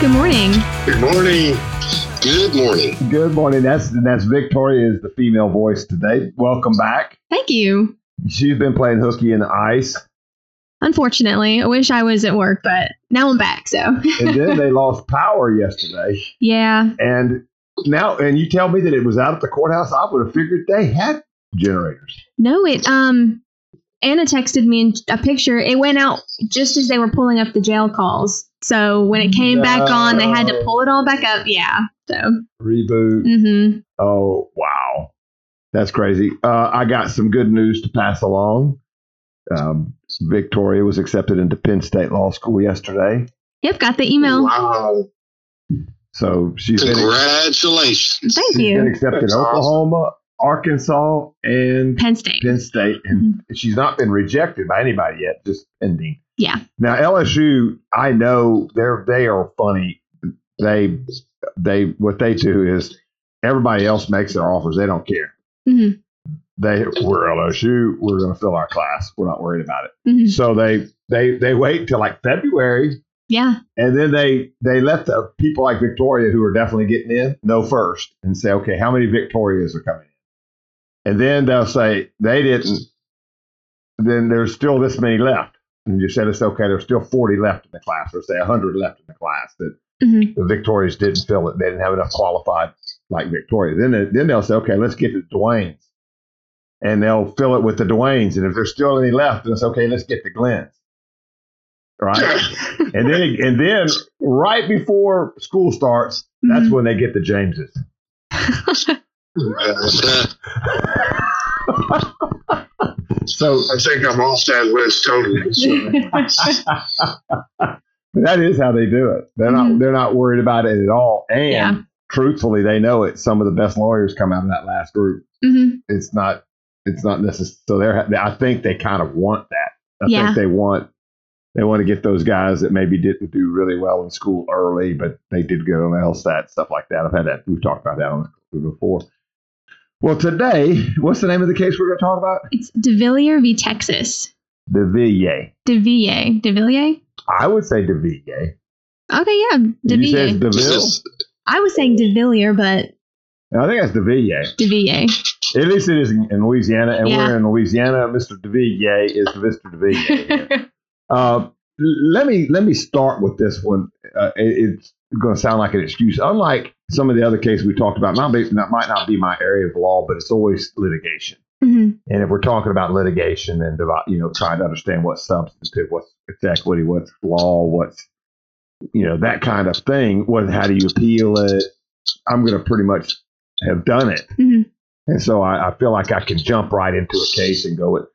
Good morning. Good morning. Good morning. Good morning. That's that's Victoria is the female voice today. Welcome back. Thank you. She's been playing hooky in the ice, Unfortunately, I wish I was at work, but now I'm back. So, and then they lost power yesterday. yeah. And now, and you tell me that it was out at the courthouse. I would have figured they had generators. No, it, um, Anna texted me a picture. It went out just as they were pulling up the jail calls. So when it came back on, they had to pull it all back up. Yeah. So, Reboot. mm-hmm. Oh wow, that's crazy. Uh, I got some good news to pass along. Um, Victoria was accepted into Penn State Law School yesterday, Yep. Got the email. Wow. so she's been, Congratulations. Thank she's been you. accepted in That's awesome. Oklahoma, Arkansas, and Penn State. Penn State, and she's not been rejected by anybody yet, just pending. Yeah. Now LSU, I know they're they are funny. They they what they do is everybody else makes their offers. They don't care. hmm They we're LSU. We're going to fill our class. We're not worried about it. hmm So they they they wait till like February, Yeah. and then they they let the people like Victoria who are definitely getting in know first and say, okay, how many Victorias are coming in? And then they'll say they didn't. Then there's still this many left. And you said it's okay. There's still 40 left in the class, or say 100 left in the class that hmm the Victorias didn't fill it. They didn't have enough qualified like Victoria. Then they, then they'll say, okay, let's get the Dwayne's, and they'll fill it with the Dwayne's. And if there's still any left, then it's okay. Let's get the Glens, Right. and then and then right before school starts, that's Mhm. when they get the Jameses. So I think I'm off that list totally. So. that is how they do it. They're not Mhm. they're not worried about it at all. And Yeah. truthfully, they know it. Some of the best lawyers come out of that last group. hmm It's not it's not necessary. So they're I think they kind of want that. I Yeah. think they want they want to get those guys that maybe didn't do really well in school early, but they did good on LSAT stuff like that. I've had that. We've talked about that on before. Well, today, what's the name of the case we're going to talk about? It's DeVillier v. Texas. De Villiers. DeVilliers. DeVilliers? I would say De Villiers. Okay, yeah. You said DeVilliers. DeVille. I was saying DeVillier, but I think that's De Villiers. DeVilliers. At least it is in in Louisiana, and Yeah. we're in Louisiana. Mr. De Villiers is Mr. De Villiers. Uh, let me let me start with this one. Uh, it- it's going to sound like an excuse. Unlike some of the other cases we talked about, might, be, that might not be my area of law, but it's always litigation. Mhm. And if we're talking about litigation and you know trying to understand what's substantive, what's equity, what's law, what's you know that kind of thing, what how do you appeal it? I'm going to pretty much have done it, Mhm. and so I, I feel like I can jump right into a case and go it.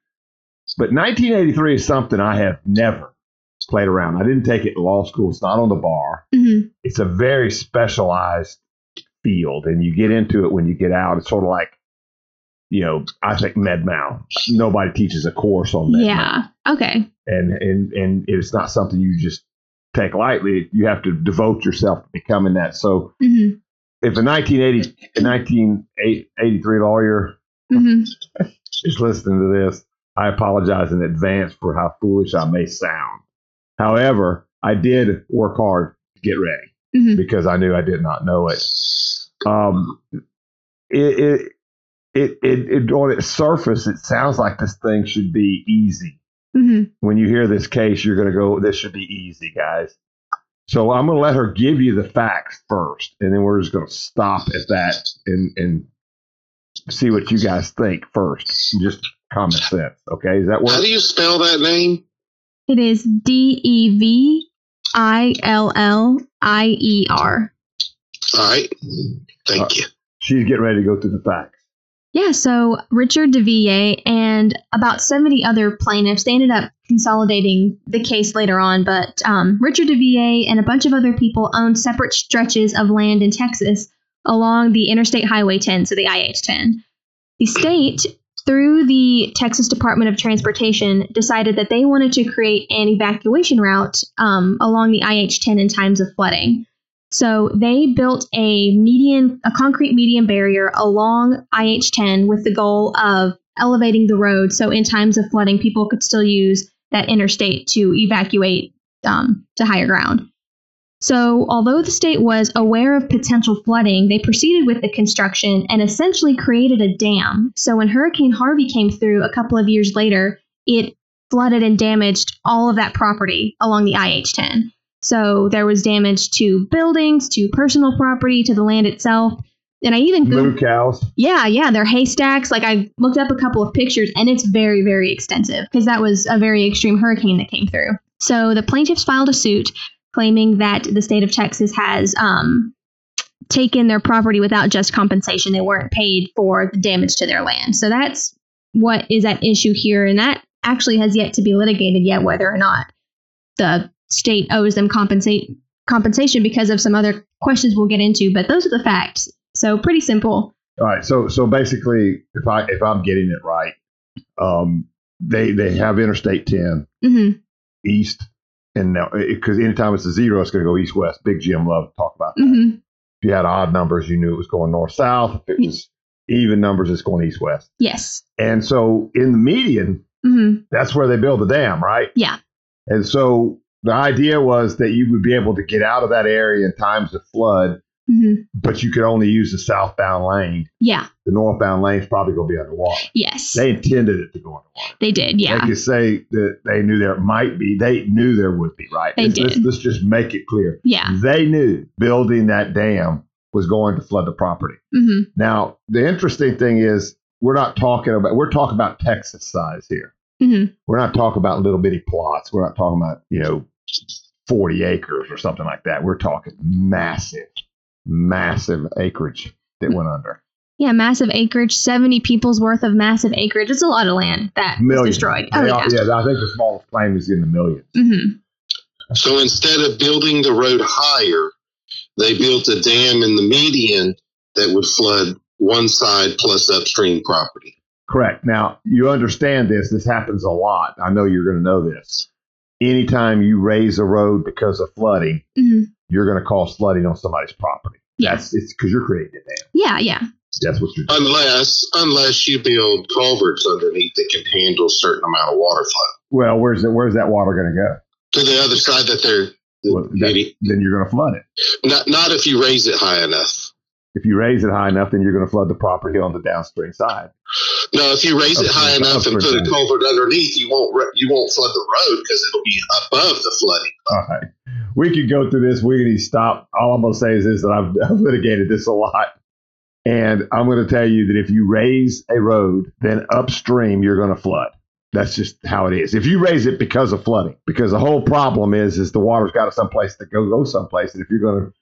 But 1983 is something I have never played around. I didn't take it in law school. It's not on the bar. Mhm. It's a very specialized field, and you get into it when you get out. It's sort of like, you know, I think MedMal. Nobody teaches a course on MedMal, Yeah. Okay. and and and it's not something you just take lightly. You have to devote yourself to becoming that. So, hmm if a 1980 a 1983 lawyer hmm is listening to this, I apologize in advance for how foolish I may sound. However, I did work hard to get ready hmm because I knew I did not know it. Um, it, it, it, it, it, on its surface, it sounds like this thing should be easy. hmm When you hear this case, you're going to go, this should be easy, guys. So I'm going to let her give you the facts first, and then we're just going to stop at that and, and see what you guys think first. Just common sense. Okay. Is that what? How do you spell that name? It is D E V I L L I E R. All right. Thank Uh, you. She's getting ready to go through the facts. Yeah, so Richard DeVille and about 70 other plaintiffs, they ended up consolidating the case later on, but um, Richard DeVier and a bunch of other people owned separate stretches of land in Texas along the Interstate Highway 10, so the IH 10. The state, through the Texas Department of Transportation, decided that they wanted to create an evacuation route um, along the IH 10 in times of flooding. So they built a median, a concrete median barrier along IH 10 with the goal of elevating the road so in times of flooding, people could still use that interstate to evacuate um, to higher ground. So, although the state was aware of potential flooding, they proceeded with the construction and essentially created a dam. So, when Hurricane Harvey came through a couple of years later, it flooded and damaged all of that property along the IH 10. So, there was damage to buildings, to personal property, to the land itself. And I even Moo cows. yeah, yeah, they're haystacks. Like I looked up a couple of pictures and it's very, very extensive because that was a very extreme hurricane that came through. So the plaintiffs filed a suit claiming that the state of Texas has um, taken their property without just compensation. They weren't paid for the damage to their land. So that's what is at issue here. And that actually has yet to be litigated yet, whether or not the state owes them compensate compensation because of some other questions we'll get into. But those are the facts. So pretty simple. All right. So so basically, if I if I'm getting it right, um, they they have Interstate 10 hmm east, and now because anytime it's a zero, it's going to go east west. Big Jim loved to talk about that. hmm If you had odd numbers, you knew it was going north south. If it was even numbers, it's going east west. Yes. And so in the median, hmm that's where they build the dam, right? Yeah. And so the idea was that you would be able to get out of that area in times of flood, hmm but you could only use the southbound lane. Yeah. The northbound lane is probably going to be underwater. Yes. They intended it to go underwater. They did. Yeah. They could say that they knew there might be. They knew there would be, right? They let's, let's- did. let's just make it clear. Yeah. They knew building that dam was going to flood the property. hmm Now, the interesting thing is we're not talking about we're talking about Texas size here. hmm We're not talking about little bitty plots. We're not talking about, you know, 40 acres or something like that. We're talking massive, massive acreage that went under. Yeah. Massive acreage, 70 people's worth of massive acreage. It's a lot of land that was destroyed. Oh, yeah. yeah, I think the smallest claim is in the millions. hmm So instead of building the road higher, they built a dam in the median that would flood one side plus upstream property. Correct. Now, you understand this. This happens a lot. I know you're going to know this. Anytime you raise a road because of flooding, hmm you're going to cause flooding on somebody's property. Yeah. That's it's because you're creating a dam. Yeah. Yeah. That's what you're doing. Unless unless you build culverts underneath that can handle a certain amount of water flow. Well, where's that? Where's that water going to go? To the other side that they're Well, that- maybe then you're going to flood it. not not if you raise it high enough. If you raise it high enough, then you're going to flood the property on the downstream side. No, if you raise it high enough and put a culvert underneath, you won't you won't flood the road because it'll be above the flooding. All right. We could go through this. We can stop. All I'm going to say is this that I've, I've litigated this a lot. And I'm going to tell you that if you raise a road, then upstream you're going to flood. That's just how it is. If you raise it because of flooding, because the whole problem is is the water's got to someplace to go go someplace. And if you're going to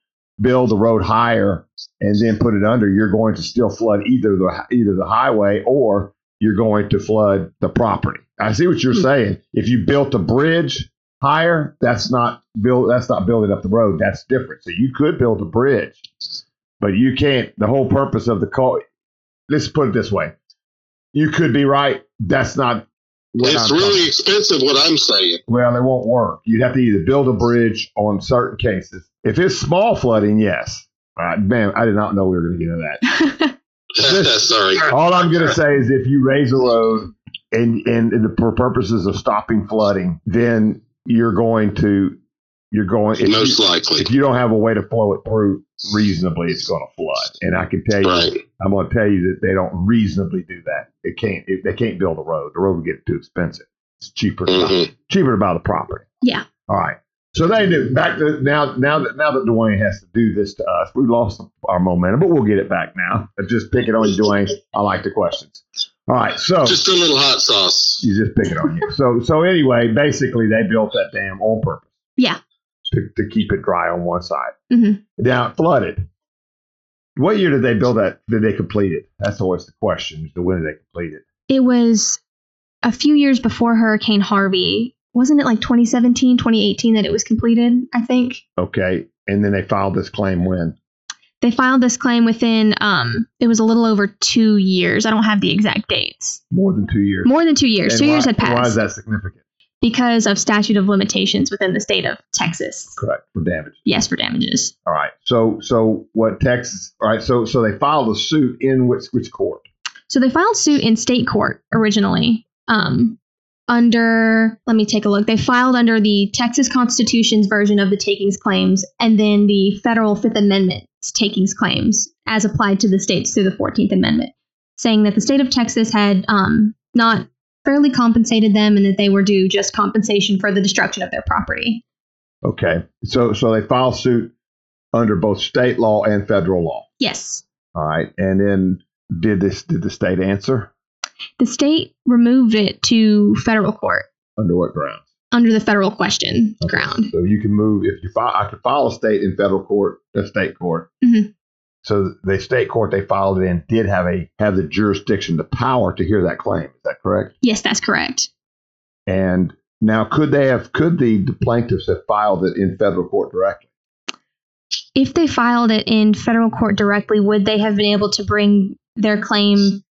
build the road higher and then put it under, you're going to still flood either the either the highway or you're going to flood the property. I see what you're Hmm. saying. If you built a bridge higher, that's not build that's not building up the road. That's different. So you could build a bridge, but you can't. The whole purpose of the call. Let's put it this way: you could be right. That's not. it's I'm really talking- expensive. What I'm saying. well, it won't work. You'd have to either build a bridge on certain cases. If it's small flooding, yes. All right, man, I did not know we were going to get into that. Sorry. All I'm going to say is if you raise a road and, and, and for purposes of stopping flooding, then you're going to you're going if Most you, likely. if you don't have a way to flow it through reasonably, it's going to flood. And I can tell you, Right. I'm going to tell you that they don't reasonably do that. They can't. It, they can't build a road. The road would get too expensive. It's cheaper. To buy, Mhm. cheaper to buy the property. Yeah. All right. So they knew back to now. Now that now that Dwayne has to do this to us, we lost our momentum, but we'll get it back now. Just pick it on you, Dwayne. I like the questions. All right. So Just a little hot sauce. you just pick it on you. So so anyway, basically they built that dam on purpose. Yeah. To, to keep it dry on one side. Mhm. Now it flooded. What year did they build that? Did they complete it? That's always the question. Is the when did they complete it? It was a few years before Hurricane Harvey. Wasn't it like 2017, 2018 that it was completed? I think Okay. And then they filed this claim when? they filed this claim within. Um, it was a little over two years. I don't have the exact dates. More than two years. More than two years. And two years had passed Why is that significant? because of statute of limitations within the state of Texas. Correct. For damage. Yes, for damages. All right. So so what Texas all right, so so they filed a suit in which which court? So they filed suit in state court originally. Um, under, let me take a look. They filed under the Texas Constitution's version of the takings claims and then the federal Fifth Amendment's takings claims as applied to the states through the 14th Amendment, saying that the state of Texas had um, not fairly compensated them and that they were due just compensation for the destruction of their property. Okay. So so they filed suit under both state law and federal law. Yes. All right. And then did this did the state answer? The state removed it to federal court Under what grounds? under the federal question ground. So you can move if you file. I could file a state in federal court, a state court. Mhm. So the state court they filed it in did have a have the jurisdiction, the power to hear that claim. Is that correct? Yes, that's correct. And now, could they have? Could the, the plaintiffs have filed it in federal court directly? If they filed it in federal court directly, would they have been able to bring their claim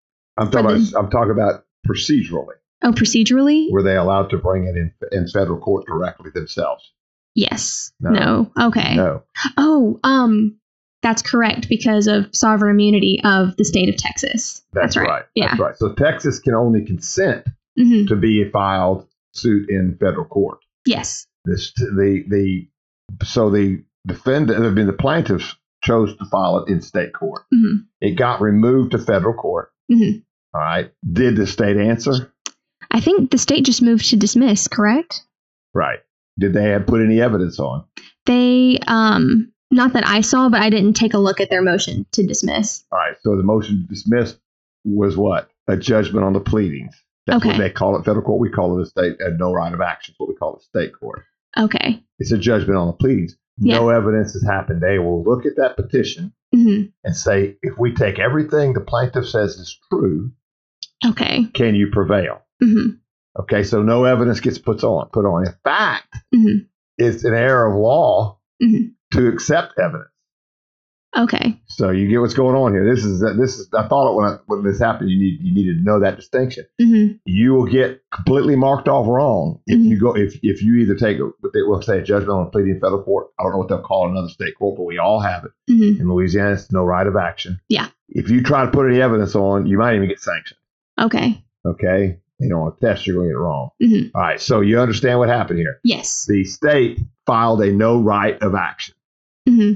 I'm talking about. I'm talking about procedurally. oh procedurally? Were they allowed to bring it in in federal court directly themselves? Yes. No. No. Okay. No. Oh, um that's correct because of sovereign immunity of the state of Texas. That's, right. right. Yeah. That's right. So Texas can only consent hmm to be filed suit in federal court. Yes. This the the so the defendant, I mean the plaintiffs chose to file it in state court. hmm It got removed to federal court. hmm All right. Did the state answer? I think the state just moved to dismiss, correct? Right. Did they have put any evidence on? They um not that I saw, but I didn't take a look at their motion to dismiss. All right. So the motion to dismiss was what? A judgment on the pleadings. That's what Okay. they call it. Federal court. We call it a state uh, no right of action. What we call it state court. Okay. It's a judgment on the pleadings. No evidence has happened. They will look at that petition hmm and say, if we take everything the plaintiff says is true, Okay. can you prevail? hmm Okay, so no evidence gets put on. Put on. In fact, hmm it's an error of law Mhm. to accept evidence. Okay. So you get what's going on here. This is this is. I thought it when I, when this happened, you need you needed to know that distinction. hmm You will get completely marked off wrong if Mhm. you go if if you either take a, what they will say a judgment on a pleading in federal court. I don't know what they'll call another state court, but we all have it hmm in Louisiana. It's no right of action. Yeah. If you try to put any evidence on, you might even get sanctioned. Okay. Okay. You know, on a test, you're going to get it wrong. hmm All right. So you understand what happened here. Yes. The state filed a no right of action, hmm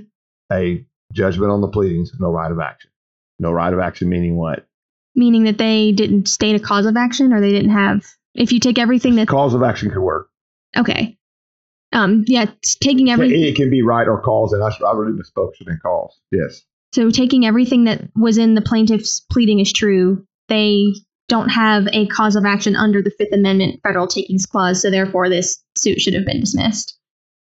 a judgment on the pleadings, no right of action. No right of action meaning what? Meaning that they didn't state a cause of action or they didn't have. If you take everything that. Cause of action could work. Okay. Um. Yeah. it's Taking everything. it can be right or cause, and I, I really misspoke. Should have cause. Yes. So taking everything that was in the plaintiff's pleading is true. They don't have a cause of action under the Fifth Amendment federal takings clause. So therefore, this suit should have been dismissed.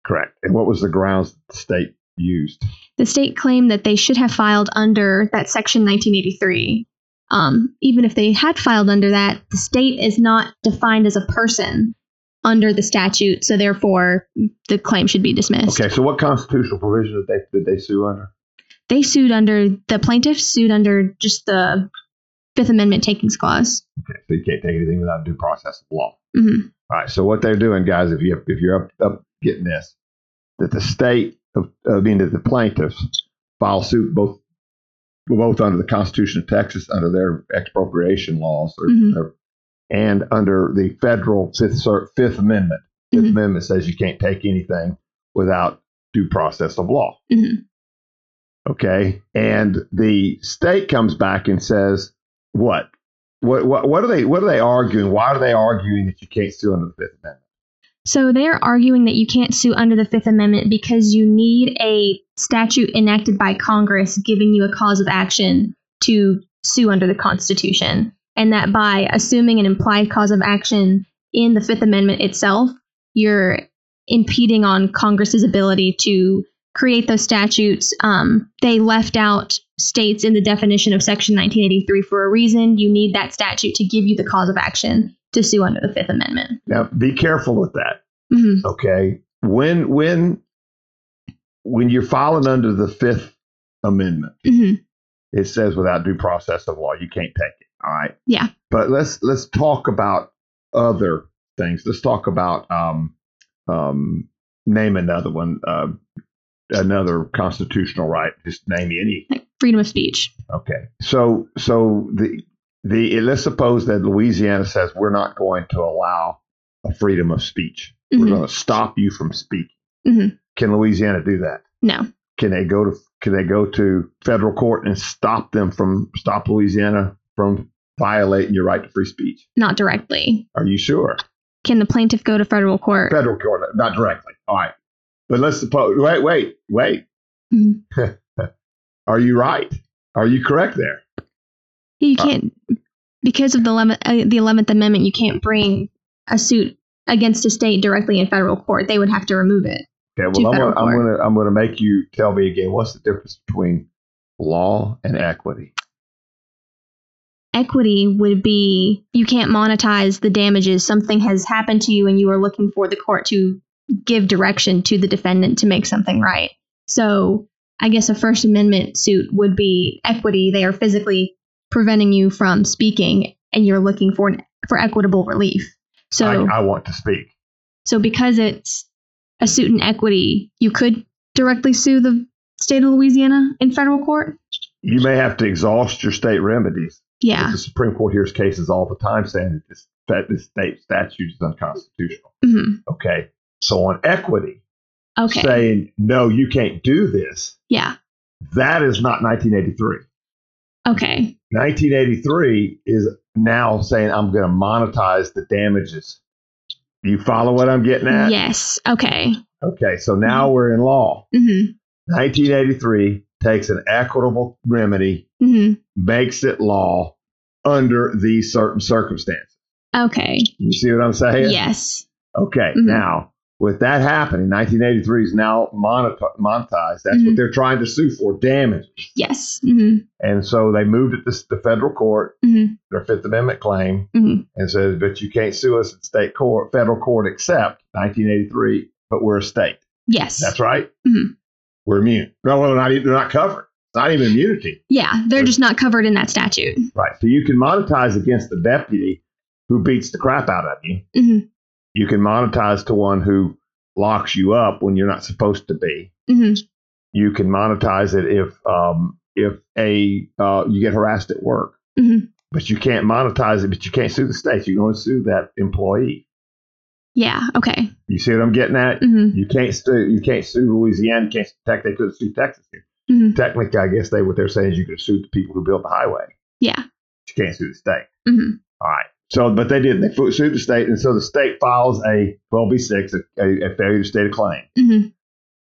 Correct. And what was the grounds the state used? The state claimed that they should have filed under that section 1983. Um, even if they had filed under that, the state is not defined as a person under the statute, so therefore the claim should be dismissed. Okay. So what constitutional provision did they did they sue under? They sued under the plaintiffs sued under just the Fifth Amendment takings clause. Okay. So you can't take anything without due process of law. hmm All right. So what they're doing, guys, if you if you're up, up getting this, that the state, of, I mean, that the plaintiffs file suit both both under the Constitution of Texas, under their expropriation laws, or, Mhm. or- and under the federal Fifth Fifth Amendment. 5th Mhm. Amendment says you can't take anything without due process of law. Mhm. Okay, and the state comes back and says, "What? What? What? What are they? What are they arguing? Why are they arguing that you can't sue under the Fifth Amendment?" So they're arguing that you can't sue under the Fifth Amendment because you need a statute enacted by Congress giving you a cause of action to sue under the Constitution. And that by assuming an implied cause of action in the Fifth Amendment itself, you're impeding on Congress's ability to create those statutes, um, they left out states in the definition of Section 1983 for a reason. You need that statute to give you the cause of action to sue under the Fifth Amendment. Now, be careful with that. hmm Okay, when when when you're filing under the Fifth Amendment, hmm it says without due process of law, you can't take it. All right. Yeah. But let's let's talk about other things. Let's talk about um, um, name another one, uh, another constitutional right. Just name any. Like freedom of speech. Okay. So so the the let's suppose that Louisiana says we're not going to allow a freedom of speech. We're Mhm. going to stop you from speaking. Mhm. Can Louisiana do that? No. Can they go to can they go to federal court and stop them from stop Louisiana from violating your right to free speech? Not directly. Are you sure? Can the plaintiff go to federal court? Federal court, not directly. All right. But let's suppose wait, wait, wait. Mhm. Are you right? Are you correct there? You Uh, can't because of the 11th, uh, the Eleventh Amendment. You can't bring a suit against a state directly in federal court. They would have to remove it. Okay, to well I'm gonna, I'm gonna I'm gonna make you tell me again what's the difference between law and equity? Equity would be you can't monetize the damages. Something has happened to you, and you are looking for the court to give direction to the defendant to make something right. So, I guess a First Amendment suit would be equity. They are physically preventing you from speaking, and you're looking for an, for equitable relief. So, I, I want to speak. So because it's a suit in equity, you could directly sue the state of Louisiana in federal court? You may have to exhaust your state remedies. Yeah. The Supreme Court hears cases all the time saying that this, that this state statute is unconstitutional. hmm Okay. So on equity, Okay. saying, no, you can't do this, yeah. that is not 1983. Okay. 1983 is now saying, I'm going to monetize the damages. You follow what I'm getting at? Yes. Okay. Okay. So now we're in law. hmm 1983 takes an equitable remedy, hmm makes it law under these certain circumstances. Okay. You see what I'm saying? Yes. Okay. Mhm. Now, with that happening, 1983 is now monetized. That's Mhm. what they're trying to sue for damage. Yes. hmm And so they moved it to the federal court, hmm their Fifth Amendment claim, hmm and says, but you can't sue us in state court, federal court, except 1983, but we're a state. Yes. That's right. Mhm. We're immune. No, well, they're not, they're not covered. It's not even immunity. yeah. They're just not covered in that statute. Right. So you can monetize against the deputy who beats the crap out of you. You can monetize to one who locks you up when you're not supposed to be. hmm You can monetize it if um, if a uh, you get harassed at work, Mhm. but you can't monetize it. But you can't sue the state. You can only sue that employee. Yeah. Okay. You see what I'm getting at? hmm You can't sue. You can't sue Louisiana. You can't. Tech, they could sue Texas. Mhm. Technically, I guess they what they're saying is you could sue the people who built the highway. Yeah. You can't sue the state. hmm All right. So, but they did. They sued the state, and so the state files a 12b6, a, a, a failure to state a claim. hmm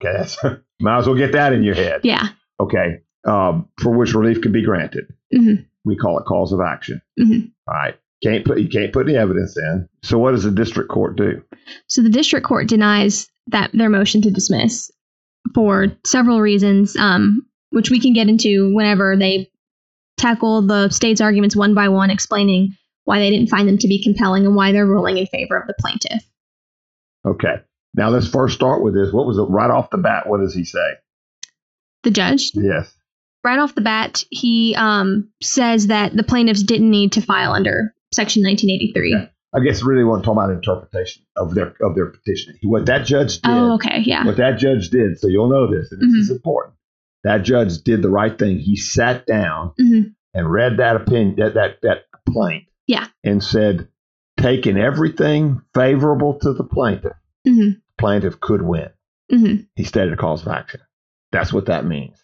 Okay, that's, might as well get that in your head. Yeah. Okay, um, for which relief can be granted. hmm We call it cause of action. Mhm. All right. Can't put you can't put any evidence in. So, what does the district court do? So the district court denies that their motion to dismiss for several reasons, um, which we can get into whenever they tackle the state's arguments one by one, explaining why they didn't find them to be compelling and why they're ruling in favor of the plaintiff. Okay. Now let's first start with this. What was it right off the bat? What does he say? The judge, Yes. right off the bat, he um, says that the plaintiffs didn't need to file under Section 1983. Okay. I guess really want to talk about interpretation of their of their petition. What that judge did. Oh, okay, yeah. What that judge did. So you'll know this, and this is important. That judge did the right thing. He sat down Mhm. and read that opinion, that that that complaint. Yeah. And said, taking everything favorable to the plaintiff, hmm plaintiff could win. hmm He stated a cause of action. That's what that means.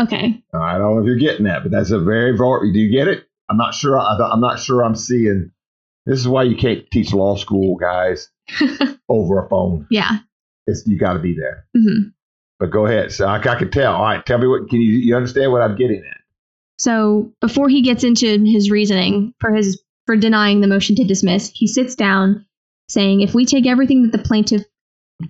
Okay. I don't know if you're getting that, but that's a very very. Do you get it? I'm not sure. I, I'm not sure. I'm seeing. This is why you can't teach law school, guys, over a phone. yeah. It's, you got to be there. hmm But go ahead. So I, I can tell. All right, tell me what. Can you you understand what I'm getting at? So before he gets into his reasoning for his for denying the motion to dismiss, he sits down saying, if we take everything that the plaintiff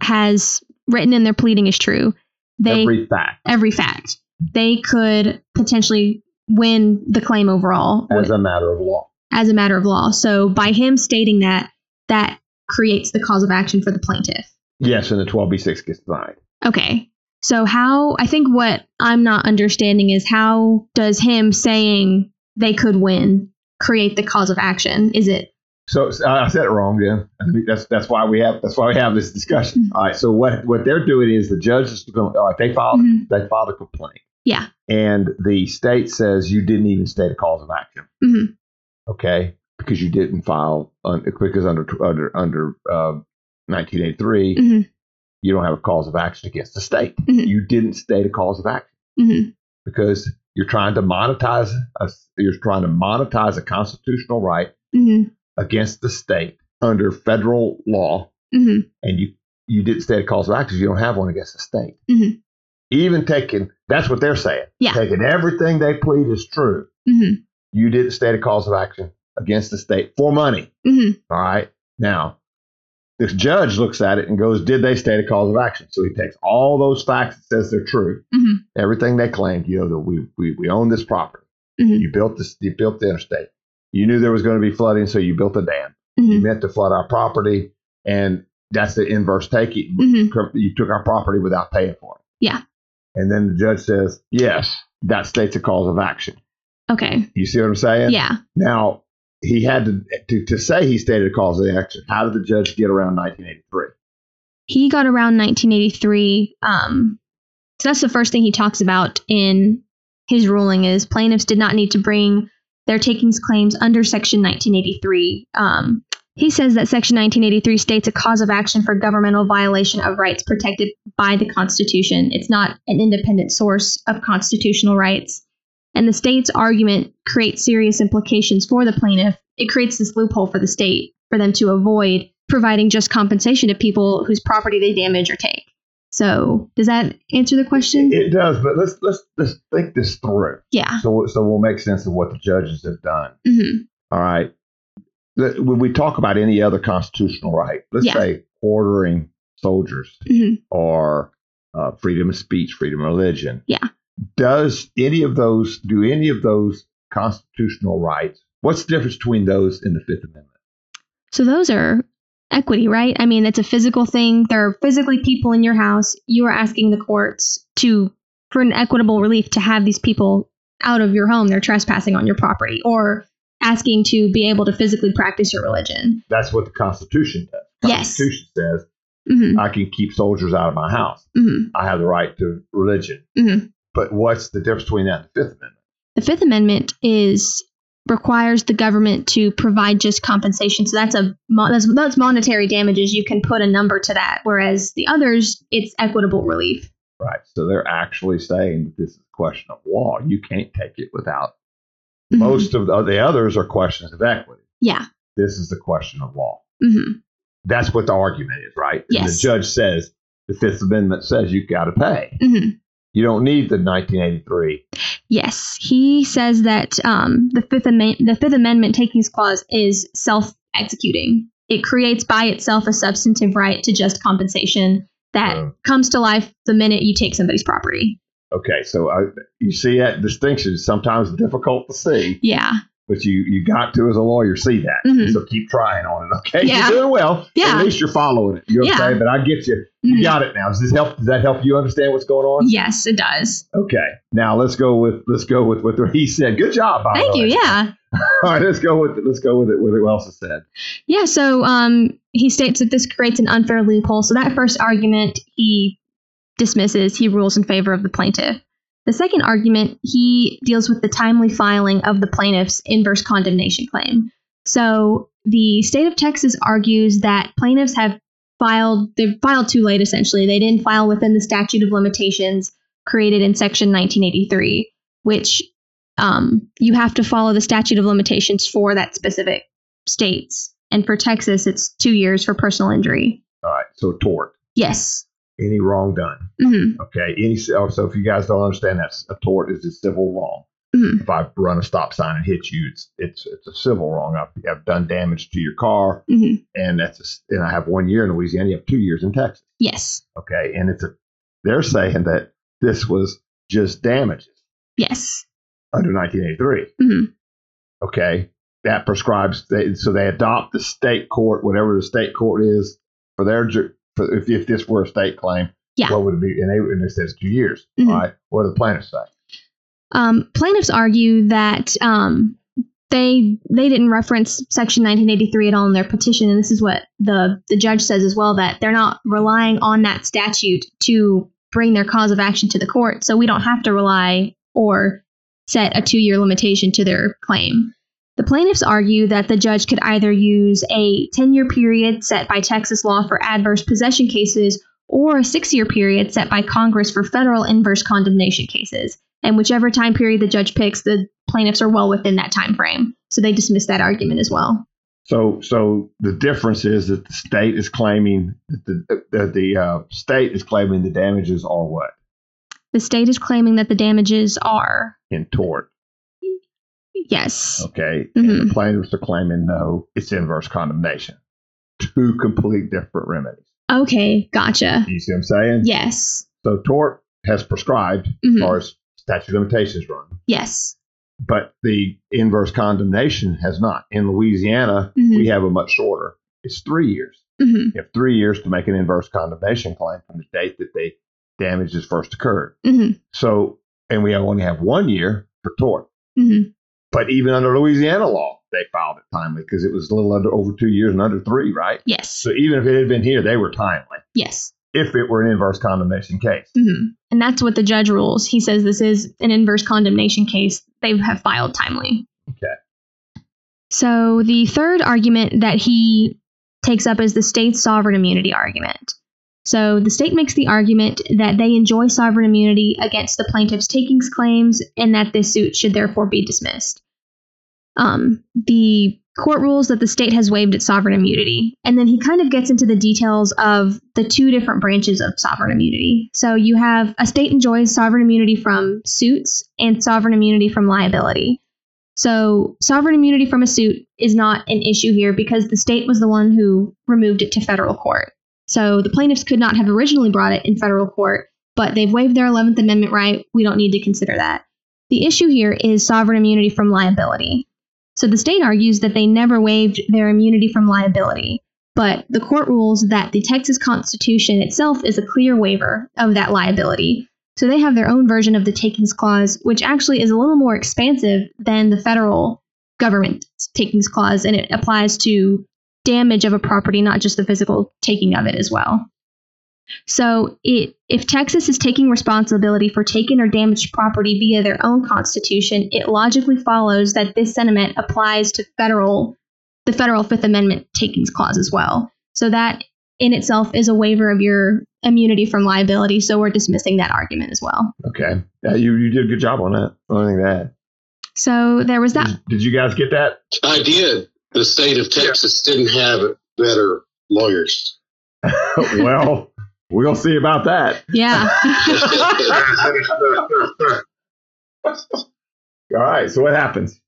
has written in their pleading is true, they every fact every fact they could potentially win the claim overall as a matter of law. as a matter of law. So by him stating that, that creates the cause of action for the plaintiff. Yes, and the 12b6 gets denied. Okay. So how I think what I'm not understanding is how does him saying they could win create the cause of action? Is it So so I said it wrong, mean, That's that's why we have that's why we have this discussion. All right. So what what they're doing is the judge is going. All right. They filed Mhm. they filed a complaint. Yeah. And the state says you didn't even state a cause of action. Mhm. Okay. Because you didn't file un, because under under under uh, 1983 Mhm. you don't have a cause of action against the state. Mhm. You didn't state a cause of action Mhm. because you're trying to monetize a, you're trying to monetize a constitutional right Mhm. against the state under federal law, Mhm. and you you didn't state a cause of action. You don't have one against the state. Mhm. Even taking that's what they're saying. Yeah. Taking everything they plead is true. Mhm. You didn't state a cause of action against the state for money. Mhm. All right. Now, this judge looks at it and goes, "Did they state a cause of action?" So he takes all those facts and says they're true. Mhm. Everything they claimed, you know, that we we, we own this property. Mhm. You built this. You built the interstate. You knew there was going to be flooding, so you built a dam. You Mhm. meant to flood our property, and that's the inverse taking. Mhm. You took our property without paying for it. Yeah. And then the judge says, "Yes, that states a cause of action." Okay. You see what I'm saying? Yeah. Now he had to, to to say he stated a cause of action. How did the judge get around 1983? He got around 1983. Um, so that's the first thing he talks about in his ruling is plaintiffs did not need to bring their takings claims under Section 1983. Um, he says that Section 1983 states a cause of action for governmental violation of rights protected by the Constitution. It's not an independent source of constitutional rights. And the state's argument creates serious implications for the plaintiff. It creates this loophole for the state for them to avoid providing just compensation to people whose property they damage or take. So, does that answer the question? It does, but let's let's let's think this through. yeah. So so we'll make sense of what the judges have done. hmm All right. When we talk about any other constitutional right, let's Yeah. say quartering soldiers hmm or uh, freedom of speech, freedom of religion. Yeah. Does any of those, do any of those constitutional rights, what's the difference between those and the Fifth Amendment? So, those are equity, right? I mean, it's a physical thing. There are physically people in your house. You are asking the courts to, for an equitable relief, to have these people out of your home. They're trespassing on your property or asking to be able to physically practice your religion. That's what the Constitution does. The Yes. Constitution says hmm I can keep soldiers out of my house. hmm I have the right to religion. Mhm. But what's the difference between that and the Fifth Amendment? The Fifth Amendment is requires the government to provide just compensation. So that's a that's, that's monetary damages. You can put a number to that. Whereas the others, it's equitable relief. Right. So they're actually saying that this is a question of law. You can't take it without. Mhm. Most of the, the others are questions of equity. yeah. This is the question of law. hmm That's what the argument is, right? And Yes. the judge says the Fifth Amendment says you've got to pay. hmm You don't need the 1983. Yes, he says that um, the Fifth Amendment, the Fifth Amendment takings clause is self-executing. It creates by itself a substantive right to just compensation that comes to life the minute you take somebody's property. Okay, so I, you see that distinction is sometimes difficult to see, Yeah. But you you got to as a lawyer see that. Mhm. So keep trying on it. Okay, Yeah. you're doing well. Yeah. At least you're following it. You're Yeah. okay, but I get you. You Mhm. got it now. Does this help? Does that help you understand what's going on? Yes, it does. Okay. Now let's go with let's go with what he said. Good job, by the Thank you. Yeah. All right, let's go with it. Let's go with it. What else is said. Yeah, so um, he states that this creates an unfair loophole. So that first argument he dismisses, he rules in favor of the plaintiff. The second argument, he deals with the timely filing of the plaintiff's inverse condemnation claim. So the state of Texas argues that plaintiffs have filed, they've filed too late essentially. They didn't file within the statute of limitations created in Section 1983, which um, you have to follow the statute of limitations for that specific states. And for Texas, it's two years for personal injury. All right. So tort. Yes. Any wrong done. hmm Okay. Any. oh, So if you guys don't understand that, a tort is a civil wrong. Mhm. If I run a stop sign and hit you, it's it's it's a civil wrong. I've, I've done damage to your car, hmm and that's a, and I have one year in Louisiana. You have two years in Texas. Yes. Okay, and it's a they're saying that this was just damages Yes. under 1983. Mhm. Okay, that prescribes they, so they adopt the state court, whatever the state court is for their ju- for if, if this were a state claim. Yeah. What would it be? And, they, and it says two years. Mhm. All right. What do the plaintiffs say? Um, plaintiffs argue that um, they they didn't reference Section 1983 at all in their petition, and this is what the the judge says as well that they're not relying on that statute to bring their cause of action to the court, so we don't have to rely or set a two year limitation to their claim. The plaintiffs argue that the judge could either use a 10 year period set by Texas law for adverse possession cases or a six year period set by Congress for federal inverse condemnation cases. And whichever time period the judge picks, the plaintiffs are well within that time frame. So they dismiss that argument as well. So, so the difference is that the state is claiming that the that the uh, state is claiming the damages are what The state is claiming that the damages are in tort. Yes. Okay, Mhm. and the plaintiffs are claiming no, it's inverse condemnation. Two complete different remedies. Okay, gotcha. You see what I'm saying? Yes. So tort has prescribed Mhm. as far as statute of limitations run, Yes. but the inverse condemnation has not. In Louisiana, Mhm. we have a much shorter. It's three years. hmm You have three years to make an inverse condemnation claim from the date that the damages first occurred. hmm So, and we only have one year for tort. hmm But even under Louisiana law, they filed it timely because it was a little under over two years and under three, right? Yes. So even if it had been here, they were timely. Yes. If it were an inverse condemnation case, hmm And that's what the judge rules. He says this is an inverse condemnation case. They have filed timely. Okay. So the third argument that he takes up is the state's sovereign immunity argument. So the state makes the argument that they enjoy sovereign immunity against the plaintiff's takings claims and that this suit should therefore be dismissed. Um, the court rules that the state has waived its sovereign immunity. And then he kind of gets into the details of the two different branches of sovereign immunity. So you have a state enjoys sovereign immunity from suits and sovereign immunity from liability. So sovereign immunity from a suit is not an issue here because the state was the one who removed it to federal court. So the plaintiffs could not have originally brought it in federal court, but they've waived their 11th Amendment right. We don't need to consider that. The issue here is sovereign immunity from liability. So the state argues that they never waived their immunity from liability, but the court rules that the Texas Constitution itself is a clear waiver of that liability. So they have their own version of the takings clause, which actually is a little more expansive than the federal government takings clause, and it applies to damage of a property, not just the physical taking of it as well. So, it, if Texas is taking responsibility for taken or damaged property via their own constitution, it logically follows that this sentiment applies to federal, the federal Fifth Amendment takings clause as well. So that in itself is a waiver of your immunity from liability. So we're dismissing that argument as well. okay, yeah, you you did a good job on that. Only thing to add. So there was that. Did, did you guys get that? I did. The state of Texas didn't have better lawyers. well, we'll see about that. Yeah. All right. So what happens?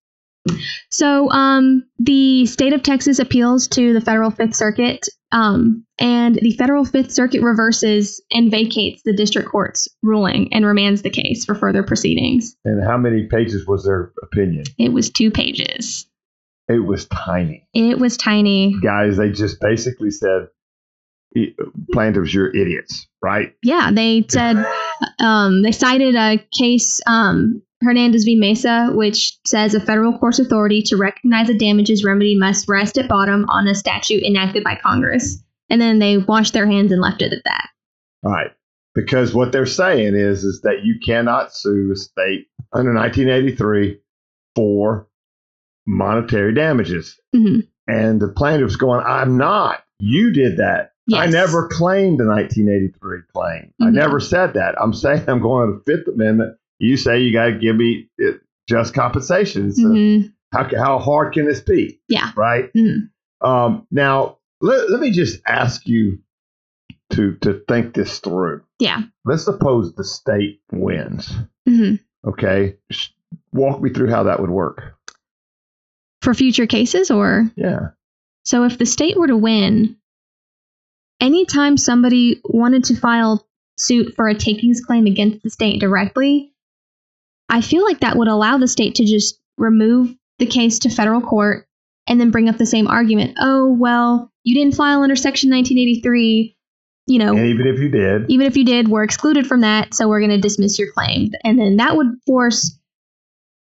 So um, the state of Texas appeals to the federal Fifth Circuit, um, and the federal Fifth Circuit reverses and vacates the district court's ruling and remands the case for further proceedings. And how many pages was their opinion? It was two pages. It was tiny. It was tiny. Guys, they just basically said, planters, you're idiots, right? Yeah, they said um, they cited a case um, Hernandez v. Mesa, which says a federal court's authority to recognize a damages remedy must rest at bottom on a statute enacted by Congress. And then they washed their hands and left it at that. All right. Because what they're saying is, is that you cannot sue a state under 1983 for monetary damages. Mhm. And the plaintiff's going, I'm not. You did that. I never claimed the 1983 claim. I Mhm. never said that. I'm saying I'm going to the Fifth Amendment. You say you got to give me uh, just compensation. So Mhm. how, how hard can this be? Yeah. Right? Mhm. Um, now, let, let me just ask you to, to think this through. Yeah. Let's suppose the state wins. hmm Okay. Walk me through how that would work. For future cases, or Yeah. so if the state were to win, anytime somebody wanted to file suit for a takings claim against the state directly, I feel like that would allow the state to just remove the case to federal court and then bring up the same argument. Oh, well, you didn't file under Section 1983. You know, And even if you did, even if you did, we're excluded from that, so we're going to dismiss your claim. And then that would force,